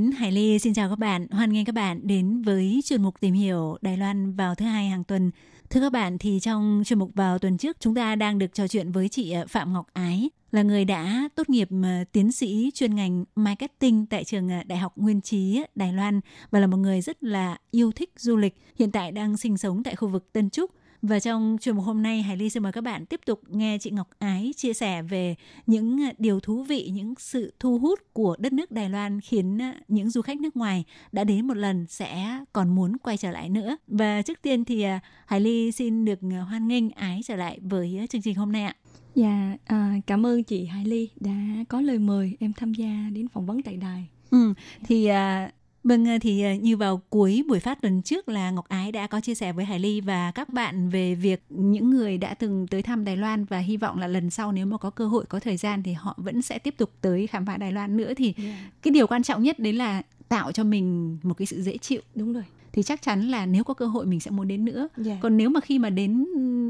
S7: Xin chào các bạn. Hoan nghênh các bạn đến với chuyên mục tìm hiểu Đài Loan vào thứ hai hàng tuần. Thưa các bạn, thì trong chuyên mục vào tuần trước chúng ta đang được trò chuyện với chị ờ, Phạm Ngọc Ái là người đã tốt nghiệp ờ, tiến sĩ chuyên ngành marketing tại trường ờ, Đại học Nguyên Trí Đài Loan và là một người rất là yêu thích du lịch, hiện tại đang sinh sống tại khu vực Tân Trúc. Và trong chuyên mục hôm nay, Hải Ly xin mời các bạn tiếp tục nghe chị Ngọc Ái chia sẻ về những điều thú vị, những sự thu hút của đất nước Đài Loan khiến những du khách nước ngoài đã đến một lần sẽ còn muốn quay trở lại nữa. Và trước tiên thì à, Hải Ly xin được hoan nghênh Ái trở lại với chương trình hôm nay ạ.
S8: Dạ, à, cảm ơn chị Hải Ly đã có lời mời em tham gia đến phỏng vấn tại đài.
S7: Ừ, thì à, Vâng, à, thì à, như vào cuối buổi phát tuần trước là Ngọc Ái đã có chia sẻ với Hải Ly và các bạn về việc những người đã từng tới thăm Đài Loan và hy vọng là lần sau nếu mà có cơ hội, có thời gian thì họ vẫn sẽ tiếp tục tới khám phá Đài Loan nữa thì
S8: Yeah.
S7: cái điều quan trọng nhất đấy là tạo cho mình một cái sự dễ chịu
S8: Đúng rồi.
S7: Thì chắc chắn là nếu có cơ hội mình sẽ muốn đến nữa
S8: Dạ.
S7: còn nếu mà khi mà đến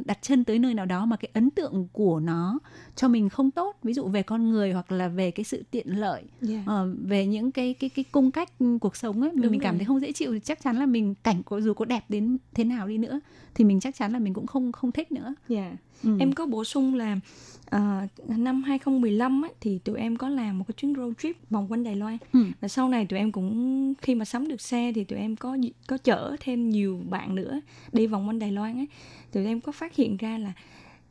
S7: đặt chân tới nơi nào đó mà cái ấn tượng của nó cho mình không tốt ví dụ về con người hoặc là về cái sự tiện lợi
S8: Dạ.
S7: ờ, về những cái cái cái cung cách cuộc sống ấy
S8: Đúng
S7: mình cảm thấy không dễ chịu thì chắc chắn là mình cảnh có dù có đẹp đến thế nào đi nữa thì mình chắc chắn là mình cũng không không thích nữa
S8: Dạ.
S7: ừ.
S8: Em có bổ sung là ờ, năm 2015 ấy, thì tụi em có làm một cái chuyến road trip vòng quanh Đài Loan
S7: Ừ.
S8: và sau này tụi em cũng khi mà sắm được xe thì tụi em có có chở thêm nhiều bạn nữa đi vòng quanh Đài Loan ấy tụi em có phát hiện ra là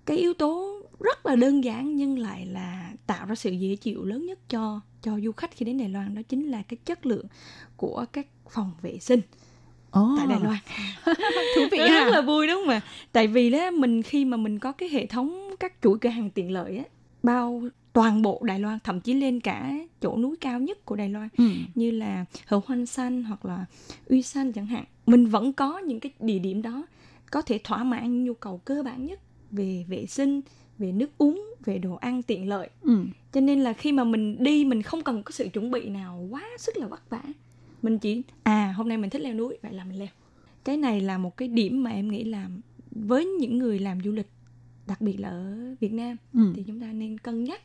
S8: cái yếu tố rất là đơn giản nhưng lại là tạo ra sự dễ chịu lớn nhất cho cho du khách khi đến Đài Loan đó chính là cái chất lượng của các phòng vệ sinh
S7: Ồ,
S8: tại Đài Loan.
S7: Thú vị ha.
S8: rất là vui đúng không ạ? Tại vì đó mình khi mà mình có cái hệ thống các chuỗi cửa hàng tiện lợi á bao toàn bộ Đài Loan thậm chí lên cả chỗ núi cao nhất của Đài Loan
S7: ừ.
S8: như là Hợp Hoan San hoặc là Uy San chẳng hạn mình vẫn có những cái địa điểm đó có thể thỏa mãn nhu cầu cơ bản nhất về vệ sinh về nước uống về đồ ăn tiện lợi.
S7: Ừ.
S8: cho nên là khi mà mình đi mình không cần có sự chuẩn bị nào quá sức là vất vả mình chỉ à hôm nay mình thích leo núi vậy là mình leo cái này là một cái điểm mà em nghĩ là với những người làm du lịch đặc biệt là ở Việt Nam
S7: Ừ.
S8: thì chúng ta nên cân nhắc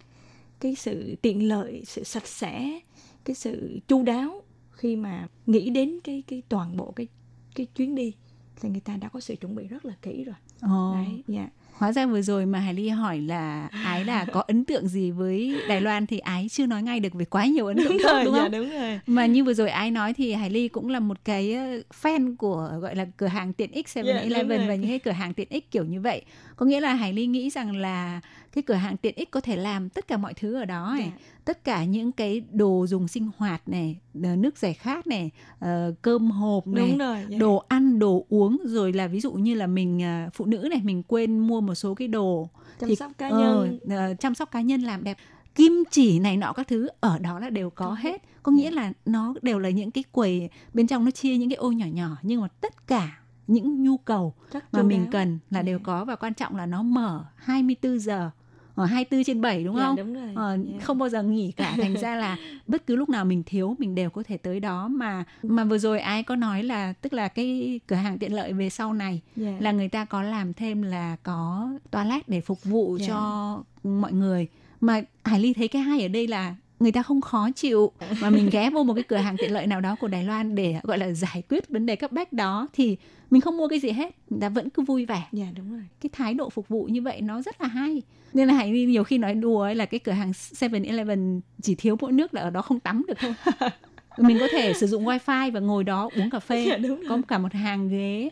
S8: cái sự tiện lợi sự sạch sẽ cái sự chu đáo khi mà nghĩ đến cái cái toàn bộ cái cái chuyến đi thì người ta đã có sự chuẩn bị rất là kỹ rồi
S7: Ồ.
S8: đấy dạ
S7: Hóa ra vừa rồi mà Hải Ly hỏi là Ái là có ấn tượng gì với Đài Loan thì Ái chưa nói ngay được về quá nhiều ấn tượng tốt, đúng
S8: dạ
S7: không?
S8: đúng rồi
S7: Mà như vừa rồi Ái nói thì Hải Ly cũng là một cái ờ, fan của gọi là cửa hàng tiện ích
S8: Dạ, đúng
S7: 7-Eleven
S8: rồi.
S7: và những cái cửa hàng tiện ích kiểu như vậy. Có nghĩa là Hải Ly nghĩ rằng là cái cửa hàng tiện ích có thể làm tất cả mọi thứ ở đó ấy.
S8: Dạ.
S7: Tất cả những cái đồ dùng sinh hoạt này, ờ, nước giải khát này, ờ, cơm hộp này,
S8: đúng rồi dạ.
S7: đồ ăn đồ uống rồi là ví dụ như là mình à, phụ nữ này mình quên mua một số cái đồ
S8: chăm
S7: thì-
S8: sóc cá
S7: ờ,
S8: nhân
S7: ờ, chăm sóc cá nhân làm đẹp kim chỉ này nọ các thứ ở đó là đều có hết có nghĩa là nó đều là những cái quầy bên trong nó chia những cái ô nhỏ nhỏ nhưng mà tất cả những nhu cầu
S8: rất
S7: mà mình
S8: đáo.
S7: cần là đều
S8: Dạ.
S7: có và quan trọng là nó mở 24 giờ ở 24 trên 7 đúng
S8: Dạ,
S7: không?
S8: đúng rồi.
S7: Ờ,
S8: dạ.
S7: không bao giờ nghỉ cả. Thành ra là bất cứ lúc nào mình thiếu mình đều có thể tới đó. Mà mà vừa rồi ai có nói là tức là cái cửa hàng tiện lợi về sau này
S8: Dạ.
S7: là người ta có làm thêm là có toilet để phục vụ
S8: Dạ.
S7: cho mọi người. Mà Hải Ly thấy cái hay ở đây là người ta không khó chịu. Mà mình ghé vô một cái cửa hàng tiện lợi nào đó của Đài Loan để gọi là giải quyết vấn đề cấp bách đó thì mình không mua cái gì hết. Người ta vẫn cứ vui vẻ.
S8: Dạ đúng rồi.
S7: Cái thái độ phục vụ như vậy nó rất là hay nên là Ly nhiều khi nói đùa ấy là cái cửa hàng 7-Eleven chỉ thiếu mỗi nước là ở đó không tắm được thôi mình có thể sử dụng wifi và ngồi đó uống cà phê
S8: Dạ, rồi.
S7: có cả một hàng ghế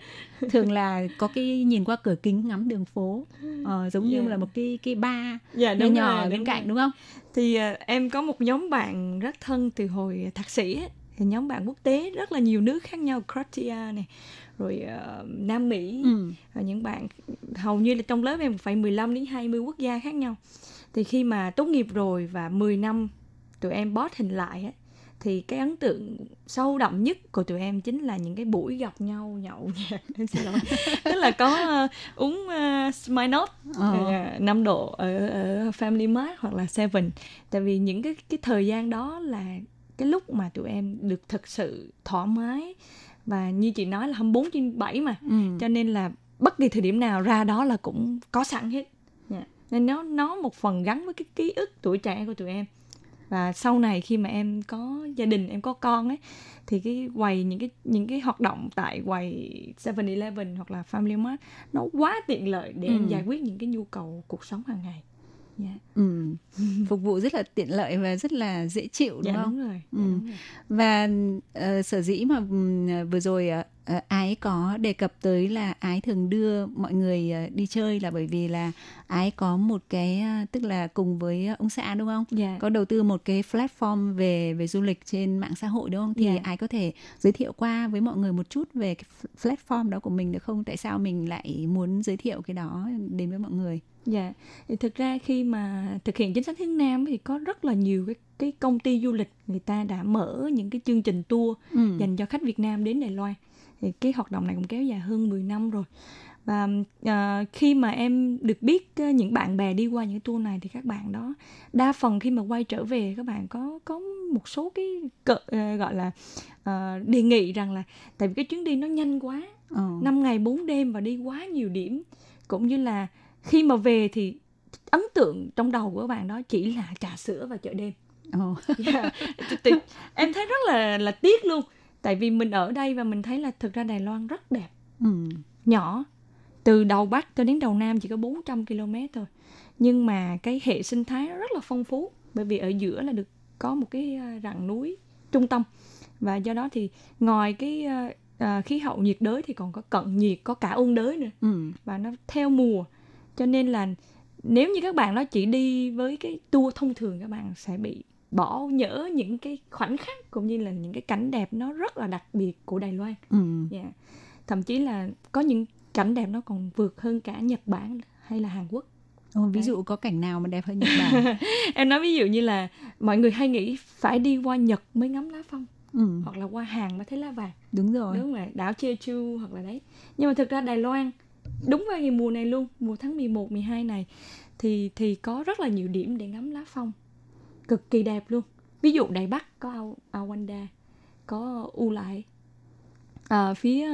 S7: thường là có cái nhìn qua cửa kính ngắm đường phố ờ, giống như
S8: Dạ.
S7: là một cái cái bar
S8: dạ
S7: nhỏ nhỏ bên cạnh đúng không
S8: thì à, em có một nhóm bạn rất thân từ hồi thạc sĩ ấy. thì nhóm bạn quốc tế rất là nhiều nước khác nhau Croatia này rồi ờ, Nam Mỹ
S7: ừ.
S8: và những bạn hầu như là trong lớp em phải 15 đến 20 quốc gia khác nhau. Thì khi mà tốt nghiệp rồi và 10 năm tụi em post hình lại á thì cái ấn tượng sâu đậm nhất của tụi em chính là những cái buổi gặp nhau nhậu nhẹt. Em xin lỗi. Tức là có uh, uống uh, Smirnoff uh, 5 độ ở ở Family Mart hoặc là Seven. Tại vì những cái cái thời gian đó là cái lúc mà tụi em được thực sự thoải mái và như chị nói là 24 trên 7 mà
S7: Ừ.
S8: cho nên là bất kỳ thời điểm nào ra đó là cũng có sẵn hết Dạ. nên nó nó một phần gắn với cái ký ức tuổi trẻ của tụi em và sau này khi mà em có gia đình em có con ấy thì cái quầy những cái những cái hoạt động tại quầy 7-Eleven hoặc là Family Mart nó quá tiện lợi để em
S7: Ừ.
S8: giải quyết những cái nhu cầu cuộc sống hàng ngày dạ
S7: Ừ. Phục vụ rất là tiện lợi và rất là dễ chịu đúng
S8: dạ
S7: không?
S8: đúng rồi,
S7: Ừ.
S8: dạ, đúng rồi.
S7: Và ờ, sở dĩ mà ừm, vừa rồi ờ, ái có đề cập tới là ái thường đưa mọi người ờ, đi chơi là bởi vì là ái có một cái ờ, tức là cùng với ông xã đúng không?
S8: dạ
S7: Có đầu tư một cái platform về về du lịch trên mạng xã hội đúng không? Thì
S8: Dạ.
S7: ái có thể giới thiệu qua với mọi người một chút về cái platform đó của mình được không? Tại sao mình lại muốn giới thiệu cái đó đến với mọi người?
S8: Dạ, thì thực ra khi mà thực hiện chính sách hướng Nam thì có rất là nhiều cái cái công ty du lịch người ta đã mở những cái chương trình tour
S7: Ừ.
S8: dành cho khách Việt Nam đến Đài Loan. Thì cái hoạt động này cũng kéo dài hơn 10 năm rồi. Và à, khi mà em được biết à, những bạn bè đi qua những tour này thì các bạn đó đa phần khi mà quay trở về các bạn có có một số cái cỡ, à, gọi là à, đề nghị rằng là tại vì cái chuyến đi nó nhanh quá
S7: Ờ.
S8: 5 ngày 4 đêm và đi quá nhiều điểm cũng như là khi mà về thì ấn tượng trong đầu của các bạn đó chỉ là trà sữa và chợ đêm. Dạ. Thì em thấy rất là là tiếc luôn tại vì mình ở đây và mình thấy là thực ra Đài Loan rất đẹp.
S7: Ừ.
S8: nhỏ. Từ đầu Bắc cho đến đầu Nam chỉ có 400 km thôi. Nhưng mà cái hệ sinh thái nó rất là phong phú. Bởi vì ở giữa là được có một cái à, rặng núi trung tâm. Và do đó thì ngoài cái à, khí hậu nhiệt đới thì còn có cận nhiệt có cả ôn đới nữa.
S7: Ừ.
S8: và nó theo mùa. Cho nên là nếu như các bạn đó chỉ đi với cái tour thông thường các bạn sẽ bị bỏ nhỡ những cái khoảnh khắc cũng như là những cái cảnh đẹp nó rất là đặc biệt của Đài Loan
S7: Ừ.
S8: Dạ. thậm chí là có những cảnh đẹp nó còn vượt hơn cả Nhật Bản hay là Hàn Quốc
S7: Ồ, ví dụ có cảnh nào mà đẹp hơn Nhật Bản?
S8: em nói ví dụ như là mọi người hay nghĩ phải đi qua Nhật mới ngắm lá phong
S7: ừ,
S8: hoặc là qua Hàn mới thấy lá vàng
S7: đúng rồi.
S8: đúng rồi đảo Jeju hoặc là đấy nhưng mà thực ra Đài Loan đúng vào ngày mùa này luôn mùa tháng 11, 12 này thì thì có rất là nhiều điểm để ngắm lá phong cực kỳ đẹp luôn. Ví dụ Đài Bắc có Ao, Awanda có U Lại à, phía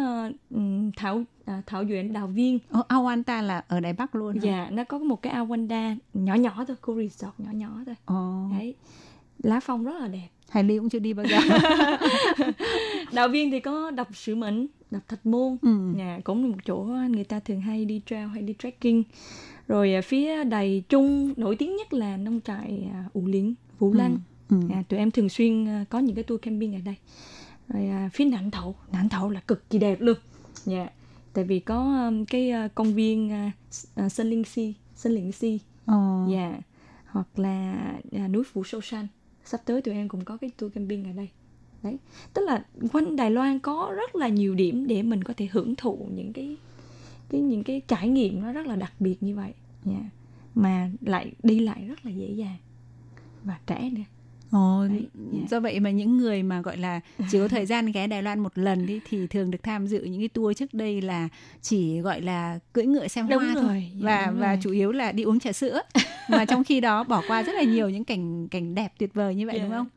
S8: ừm, Thảo à, Thảo Duyện Đào Viên.
S7: Ồ, Awanta là ở Đài Bắc luôn
S8: dạ nó có một cái Awanda nhỏ nhỏ thôi khu resort nhỏ nhỏ thôi.
S7: Ồ,
S8: đấy. Lá phong rất là đẹp.
S7: Hải Ly cũng chưa đi bao giờ.
S8: Đào Viên thì có đập Sử Mẫn đập Thạch Môn.
S7: Ừ.
S8: nhà cũng là một chỗ người ta thường hay đi trail hay đi trekking rồi à, phía đầy trung nổi tiếng nhất là nông trại ủ liễn vũ lăng.
S7: Ừ.
S8: à, tụi em thường xuyên à, có những cái tour camping ở đây. Rồi à, phía nản thậu nản thậu là cực kỳ đẹp luôn. Dạ. Tại vì có um, cái công viên S- à, Sơn Linh Si Sơn Linh Si.
S7: Ồ.
S8: dạ. Hoặc là núi Phủ Sâu San. Sắp tới tụi em cũng có cái tour camping ở đây. Đấy. Tức là quanh Đài Loan có rất là nhiều điểm để mình có thể hưởng thụ những cái cái những cái trải nghiệm nó rất là đặc biệt như vậy dạ mà lại đi lại rất là dễ dàng và trẻ nữa
S7: Ồ,
S8: Đấy, dạ.
S7: do vậy mà những người mà gọi là chỉ có thời gian ghé Đài Loan một lần đi thì thường được tham dự những cái tour trước đây là chỉ gọi là cưỡi ngựa xem
S8: Đúng
S7: hoa thôi
S8: rồi, dạ,
S7: và và
S8: rồi.
S7: chủ yếu là đi uống trà sữa mà trong khi đó bỏ qua rất là nhiều những cảnh cảnh đẹp tuyệt vời như vậy
S8: Dạ.
S7: đúng không?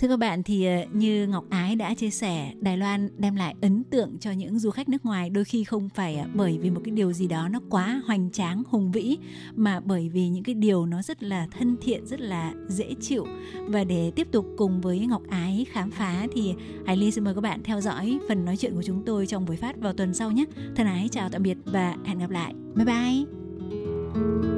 S7: Thưa các bạn thì ờ, như Ngọc Ái đã chia sẻ, Đài Loan đem lại ấn tượng cho những du khách nước ngoài đôi khi không phải ờ, bởi vì một cái điều gì đó nó quá hoành tráng, hùng vĩ mà bởi vì những cái điều nó rất là thân thiện, rất là dễ chịu. Và để tiếp tục cùng với Ngọc Ái khám phá thì Hải Ly xin mời các bạn theo dõi phần nói chuyện của chúng tôi trong buổi phát vào tuần sau nhé. Thân ái chào tạm biệt và hẹn gặp lại. Bye bye.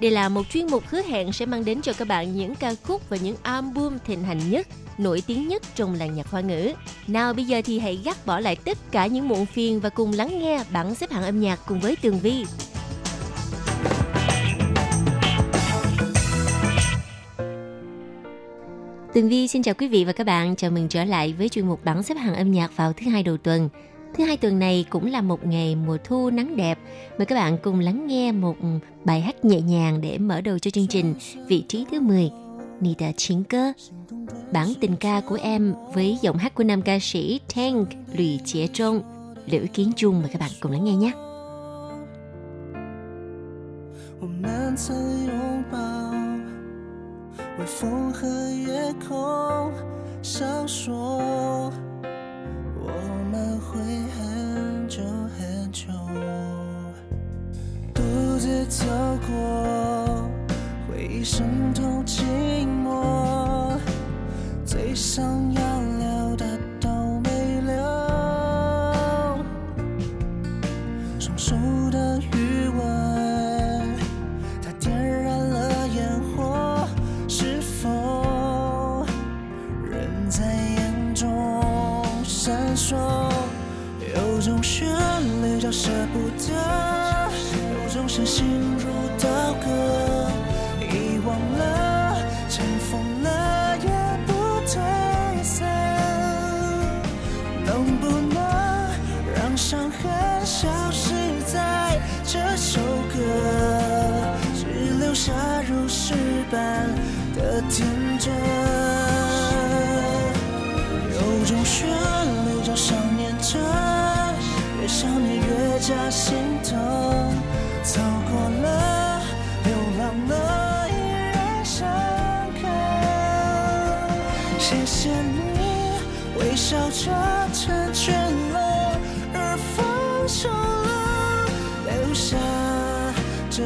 S9: Đây là một chuyên mục hứa hẹn sẽ mang đến cho các bạn những ca khúc và những album thịnh hành nhất, nổi tiếng nhất trong làng nhạc hoa ngữ. Nào bây giờ thì hãy gác bỏ lại tất cả những muộn phiền và cùng lắng nghe bảng xếp hạng âm nhạc cùng với Tường Vi. Tường Vi xin chào quý vị và các bạn, chào mừng trở lại với chuyên mục bảng xếp hạng âm nhạc vào thứ hai đầu tuần. Thứ hai tuần này cũng là một ngày mùa thu nắng đẹp. Mời các bạn cùng lắng nghe một bài hát nhẹ nhàng để mở đầu cho chương trình vị trí thứ 10. Nì đã chiến cơ Bản tình ca của em với giọng hát của nam ca sĩ Tank Lùi Chế Trung Liễu Kiến Trung mời các bạn cùng lắng nghe nhé.
S10: 我们曾拥抱，为风和夜空闪烁。我 们会很久很久，独自走过，回忆渗透寂寞，最想要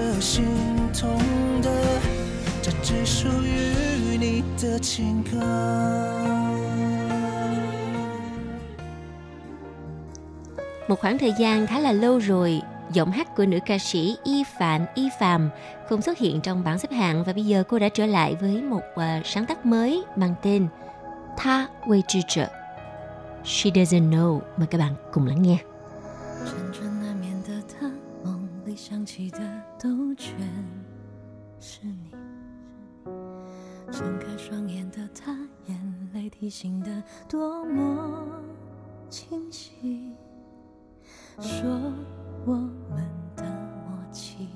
S10: 这心痛的，这只属于你的情歌。
S9: Một khoảng thời gian khá là lâu rồi, giọng hát của nữ ca sĩ Y Phạm Y Phạm không xuất hiện trong bảng xếp hạng và bây giờ cô đã trở lại với một uh, sáng tác mới mang tên Tha Wei Zhi Zhe. She doesn't know. Mời các bạn cùng lắng nghe.
S11: 提醒的多么清晰。说我们的默契，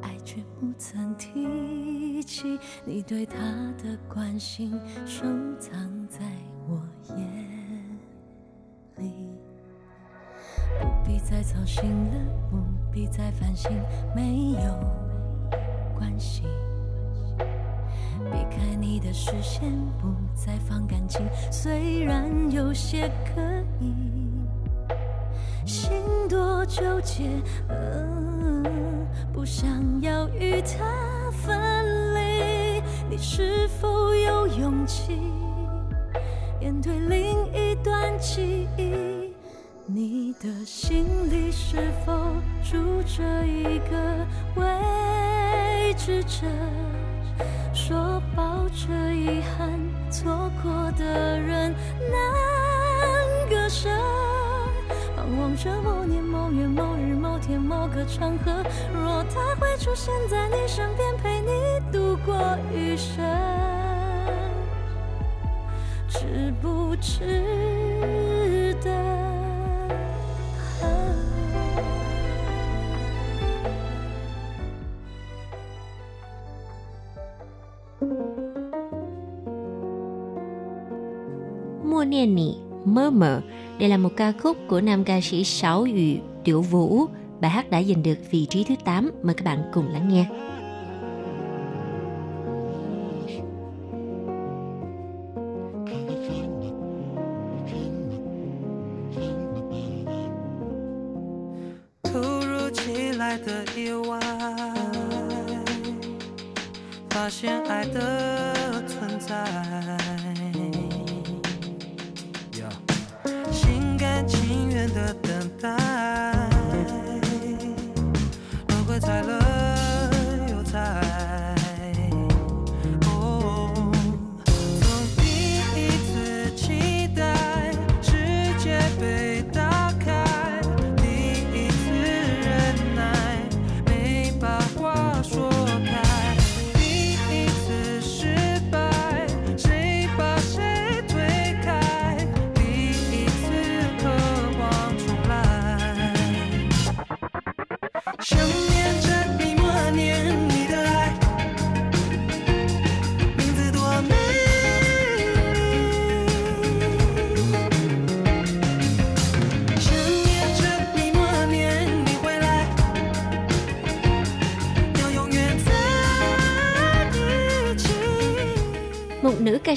S11: 爱却不曾提起。你对他的关心，收藏在我眼里。不必再操心了，不必再烦心，没有关系。避开你的视线，不再放感情，虽然有些刻意，心多纠结，呃，不想要与他分离。你是否有勇气面对另一段记忆？你的心里是否住着一个未知者？说抱着遗憾错过的人难割舍。盼望着某年某月某日某天某个场合，若他会出现在你身边，陪你度过余生，值不值
S9: ？Mua Murmur. Đây là một ca khúc của nam ca sĩ Sáu Yu Tiểu Vũ. Bài hát đã giành được vị trí thứ 8. Mời các bạn cùng lắng nghe.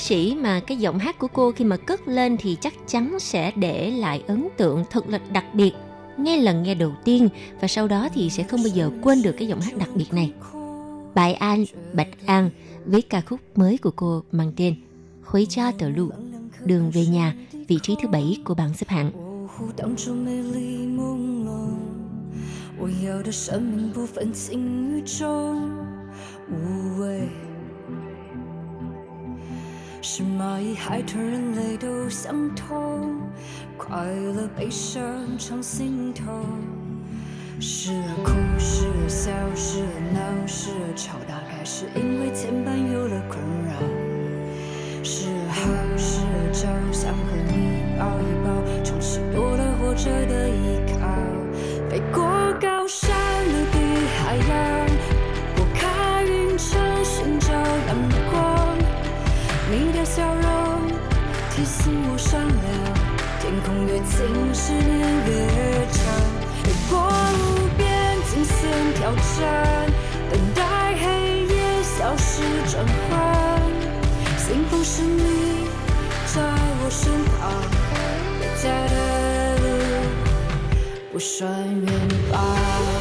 S9: sĩ mà cái giọng hát của cô khi mà cất lên thì chắc chắn sẽ để lại ấn tượng thật là đặc biệt ngay lần nghe đầu tiên và sau đó thì sẽ không bao giờ quên được cái giọng hát đặc biệt này. Bài An, Bạch An với ca khúc mới của cô mang tên Khuấy cha tờ lụ, đường về nhà, vị trí thứ bảy của bảng xếp hạng.
S12: 乎当初美丽朦胧，我要的生命不分轻与重，无畏。 是蚂蚁、海豚、人类都相同，快乐、悲伤常心头。时而哭，时而笑，时而闹，时而吵，大概是因为牵绊有了困扰。时而好，时而糟，想和你抱一抱，重新多了活着的依靠。飞过高山陆地海洋，拨开云层寻找阳光。你的笑容提醒我善良，天空越近，思念越长。越过无边惊险挑战，等待黑夜消失转换。幸福是你在我身旁，回家的路不算远吧。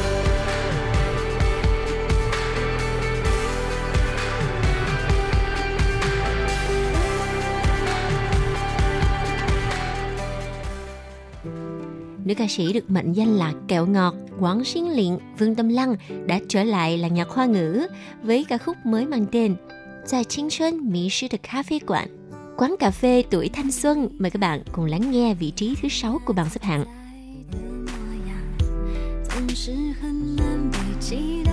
S9: Nữ ca sĩ được mệnh danh là kẹo ngọt Quảng Xuyên Liện Vương Tâm Lăng đã trở lại là nhạc hoa ngữ với ca khúc mới mang tên Tại青春迷失的咖啡馆Quán cà phê tuổi thanh xuân Mời các bạn cùng lắng nghe vị trí thứ 6 của bảng xếp hạng
S12: 总是很难被记得。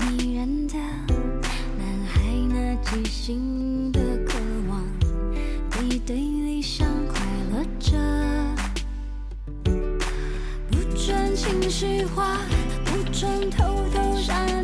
S12: 迷人的男孩，那即兴 实话不准偷偷想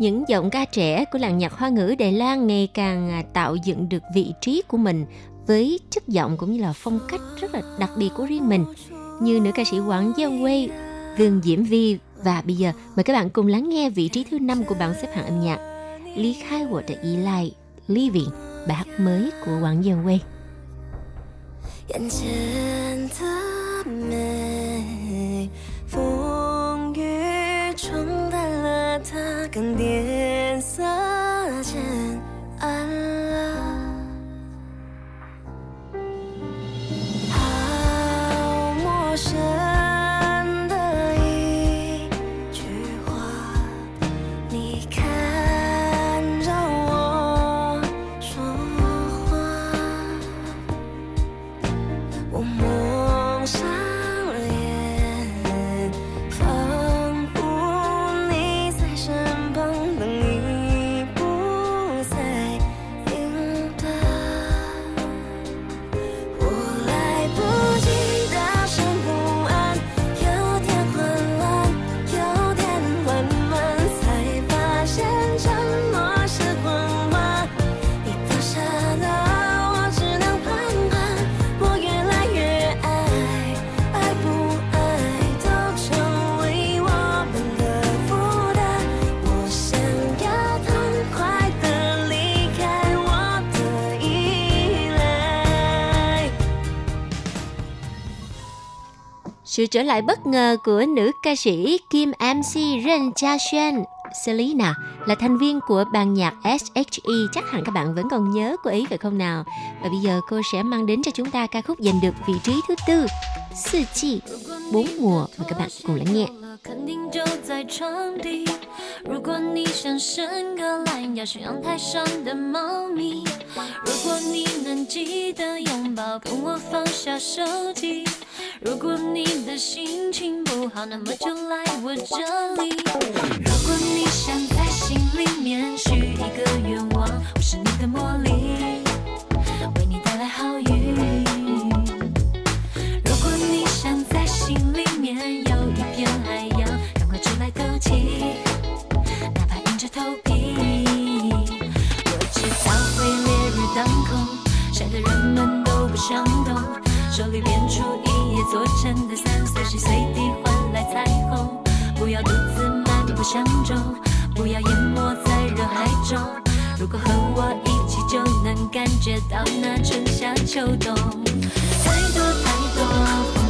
S9: Những giọng ca trẻ của làng nhạc hoa ngữ Đài Loan ngày càng à, tạo dựng được vị trí của mình với chất giọng cũng như là phong cách rất là đặc biệt của riêng mình như nữ ca sĩ Quảng Giang Wei, Vương Diễm Vi và bây giờ mời các bạn cùng lắng nghe vị trí thứ năm của bảng xếp hạng âm nhạc Lý khai của Đại Y Lai Living bài hát mới của Quảng Giang Wei.
S12: 眼前的美， 更迭
S9: Sự trở lại bất ngờ của nữ ca sĩ Kim MC Ren Cha Xuan Selena là thành viên của ban nhạc SHE chắc hẳn các bạn vẫn còn nhớ cô ấy phải không nào? Và bây giờ cô sẽ mang đến cho chúng ta ca khúc giành được vị trí thứ tư Sư Chi, bốn mùa. Mà các bạn cùng lắng nghe.
S13: 肯定就在床底。如果你想伸个懒腰是阳台上的猫咪，如果你能记得拥抱，跟我放下手机。如果你的心情不好，那么就来我这里。如果你想在心里面许一个愿望，我是你的魔力，为你带来好运。起，哪怕硬着头皮。我知道会烈日当空，晒得人们都不想动，手里变出一叶做成的伞，随时随地换来彩虹。不要独自漫步相中，不要淹没在人海中。如果和我一起，就能感觉到那春夏秋冬。太多太多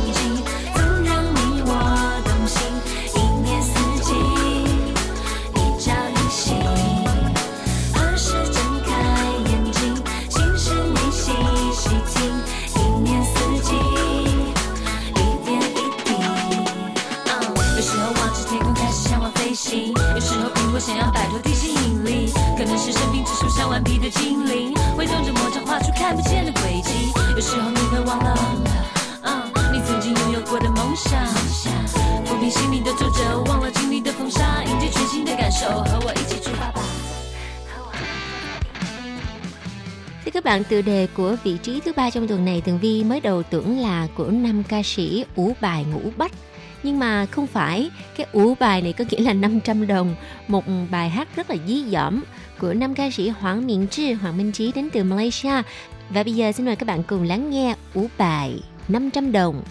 S9: bạn, tựa đề của vị trí thứ ba trong tuần này Tường Vi mới đầu tưởng là của năm ca sĩ Ủ Bài Ngũ Bách. Nhưng mà không phải cái ủ bài này có nghĩa là 500 đồng một bài hát rất là dí dỏm của nam ca sĩ Hoàng Miện Trí Hoàng Minh Trí đến từ Malaysia. Và bây giờ xin mời các bạn cùng lắng nghe ủ bài 500 đồng.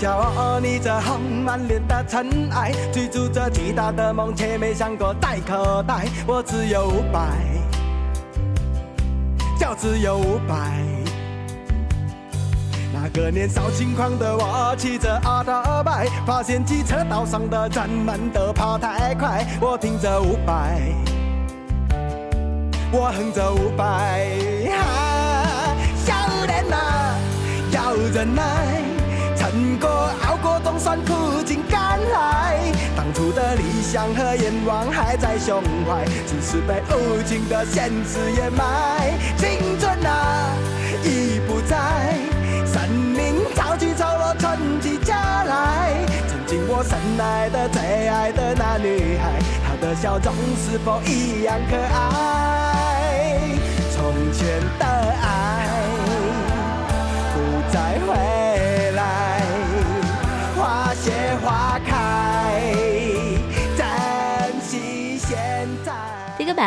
S14: 阳光下，你这红满脸的尘埃，追逐着巨大的梦，却没想过再口袋。我只有五百，就只有五百。那个年少轻狂的我，骑着阿达拜，发现机车道上的人们都跑太快，我听着五百，我哼着五百。哈少年啊，要忍耐。撑过、熬过冬酸苦尽甘来，当初的理想和愿望还在胸怀，只是被无情的现实掩埋。青春啊，已不在，生命潮起潮落，春季佳来。曾经我深爱的、最爱的那女孩，她的笑容是否一样可爱？从前的爱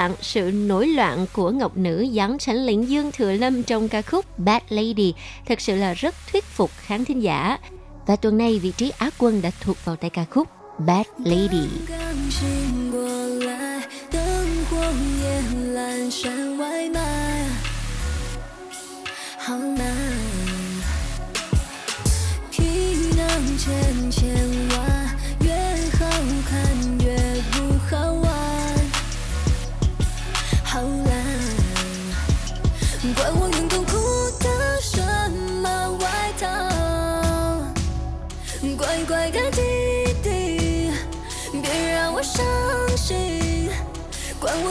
S9: bạn, sự nổi loạn của Ngọc Nữ dáng sánh lĩnh Dương Thừa Lâm trong ca khúc Bad Lady thật sự là rất thuyết phục khán thính giả. Và tuần này vị trí Á quân đã thuộc vào tay ca khúc Bad Lady.
S13: 刚醒过来，灯火也阑珊外卖，好难。皮囊千千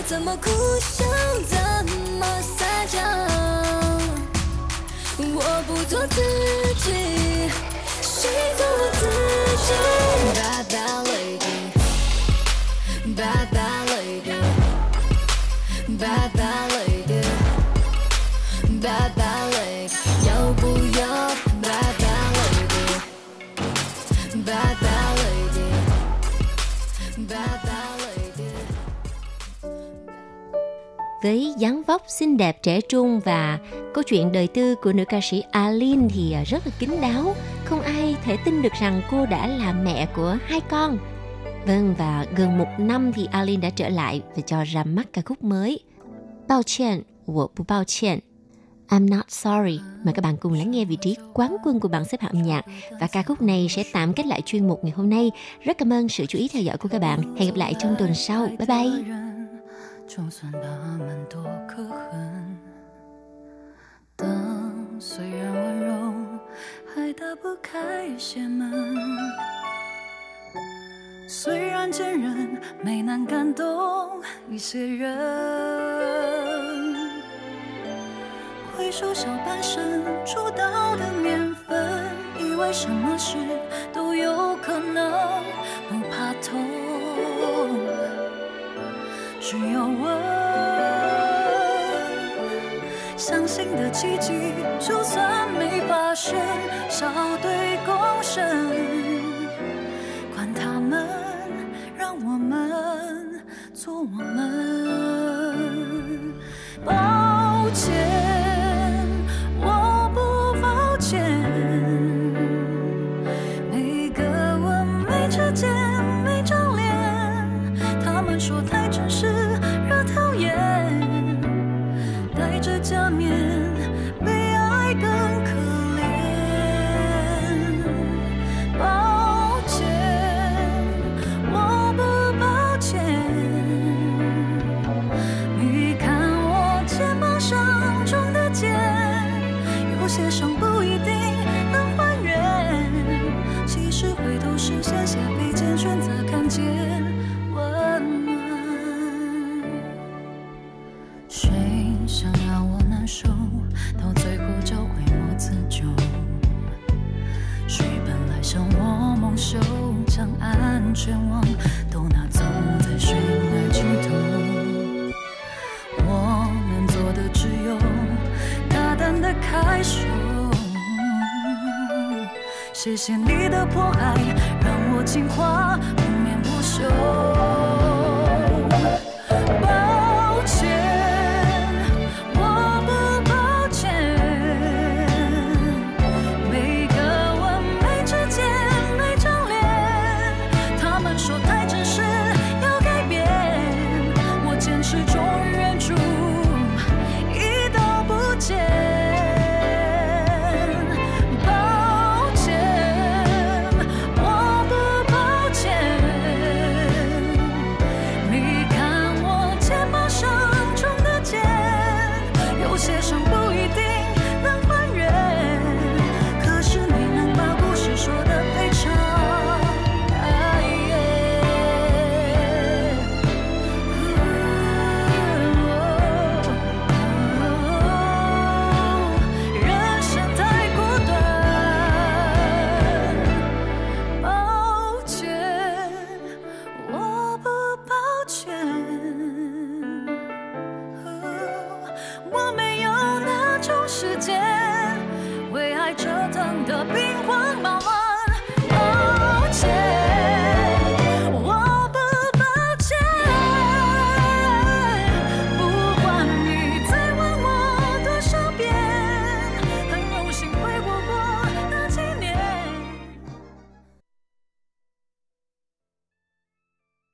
S13: 怎么哭笑，怎么撒娇，我不做自己，谁做我自己？Bad bad lady，bad bad lady，bad bad lady，bad
S9: với dáng vóc xinh đẹp trẻ trung và câu chuyện đời tư của nữ ca sĩ Aline thì à, rất là kín đáo, không ai thể tin được rằng cô đã là mẹ của hai con. Vâng và gần một năm thì Aline đã trở lại và cho ra mắt ca khúc mới. Bao chen, wo bu bao chen. I'm Not Sorry. Mời các bạn cùng lắng nghe vị trí quán quân của bảng xếp hạng nhạc và ca khúc này sẽ tạm kết lại chuyên mục ngày hôm nay. Rất cảm ơn sự chú ý theo dõi của các bạn. Hẹn gặp lại trong tuần sau. Bye bye.
S11: 就算他们多可恨当岁月温柔还打不开心门。虽然坚韧没能感动一些人。回首小半生出道的年份以为什么事都有可能不怕痛只要问相信的奇迹就算没发生笑对共生。管他们让我们做我们。将安全网都拿走在悬崖尽头，我能做的只有大胆的开手。谢谢你的迫害，让我进化，不眠不休。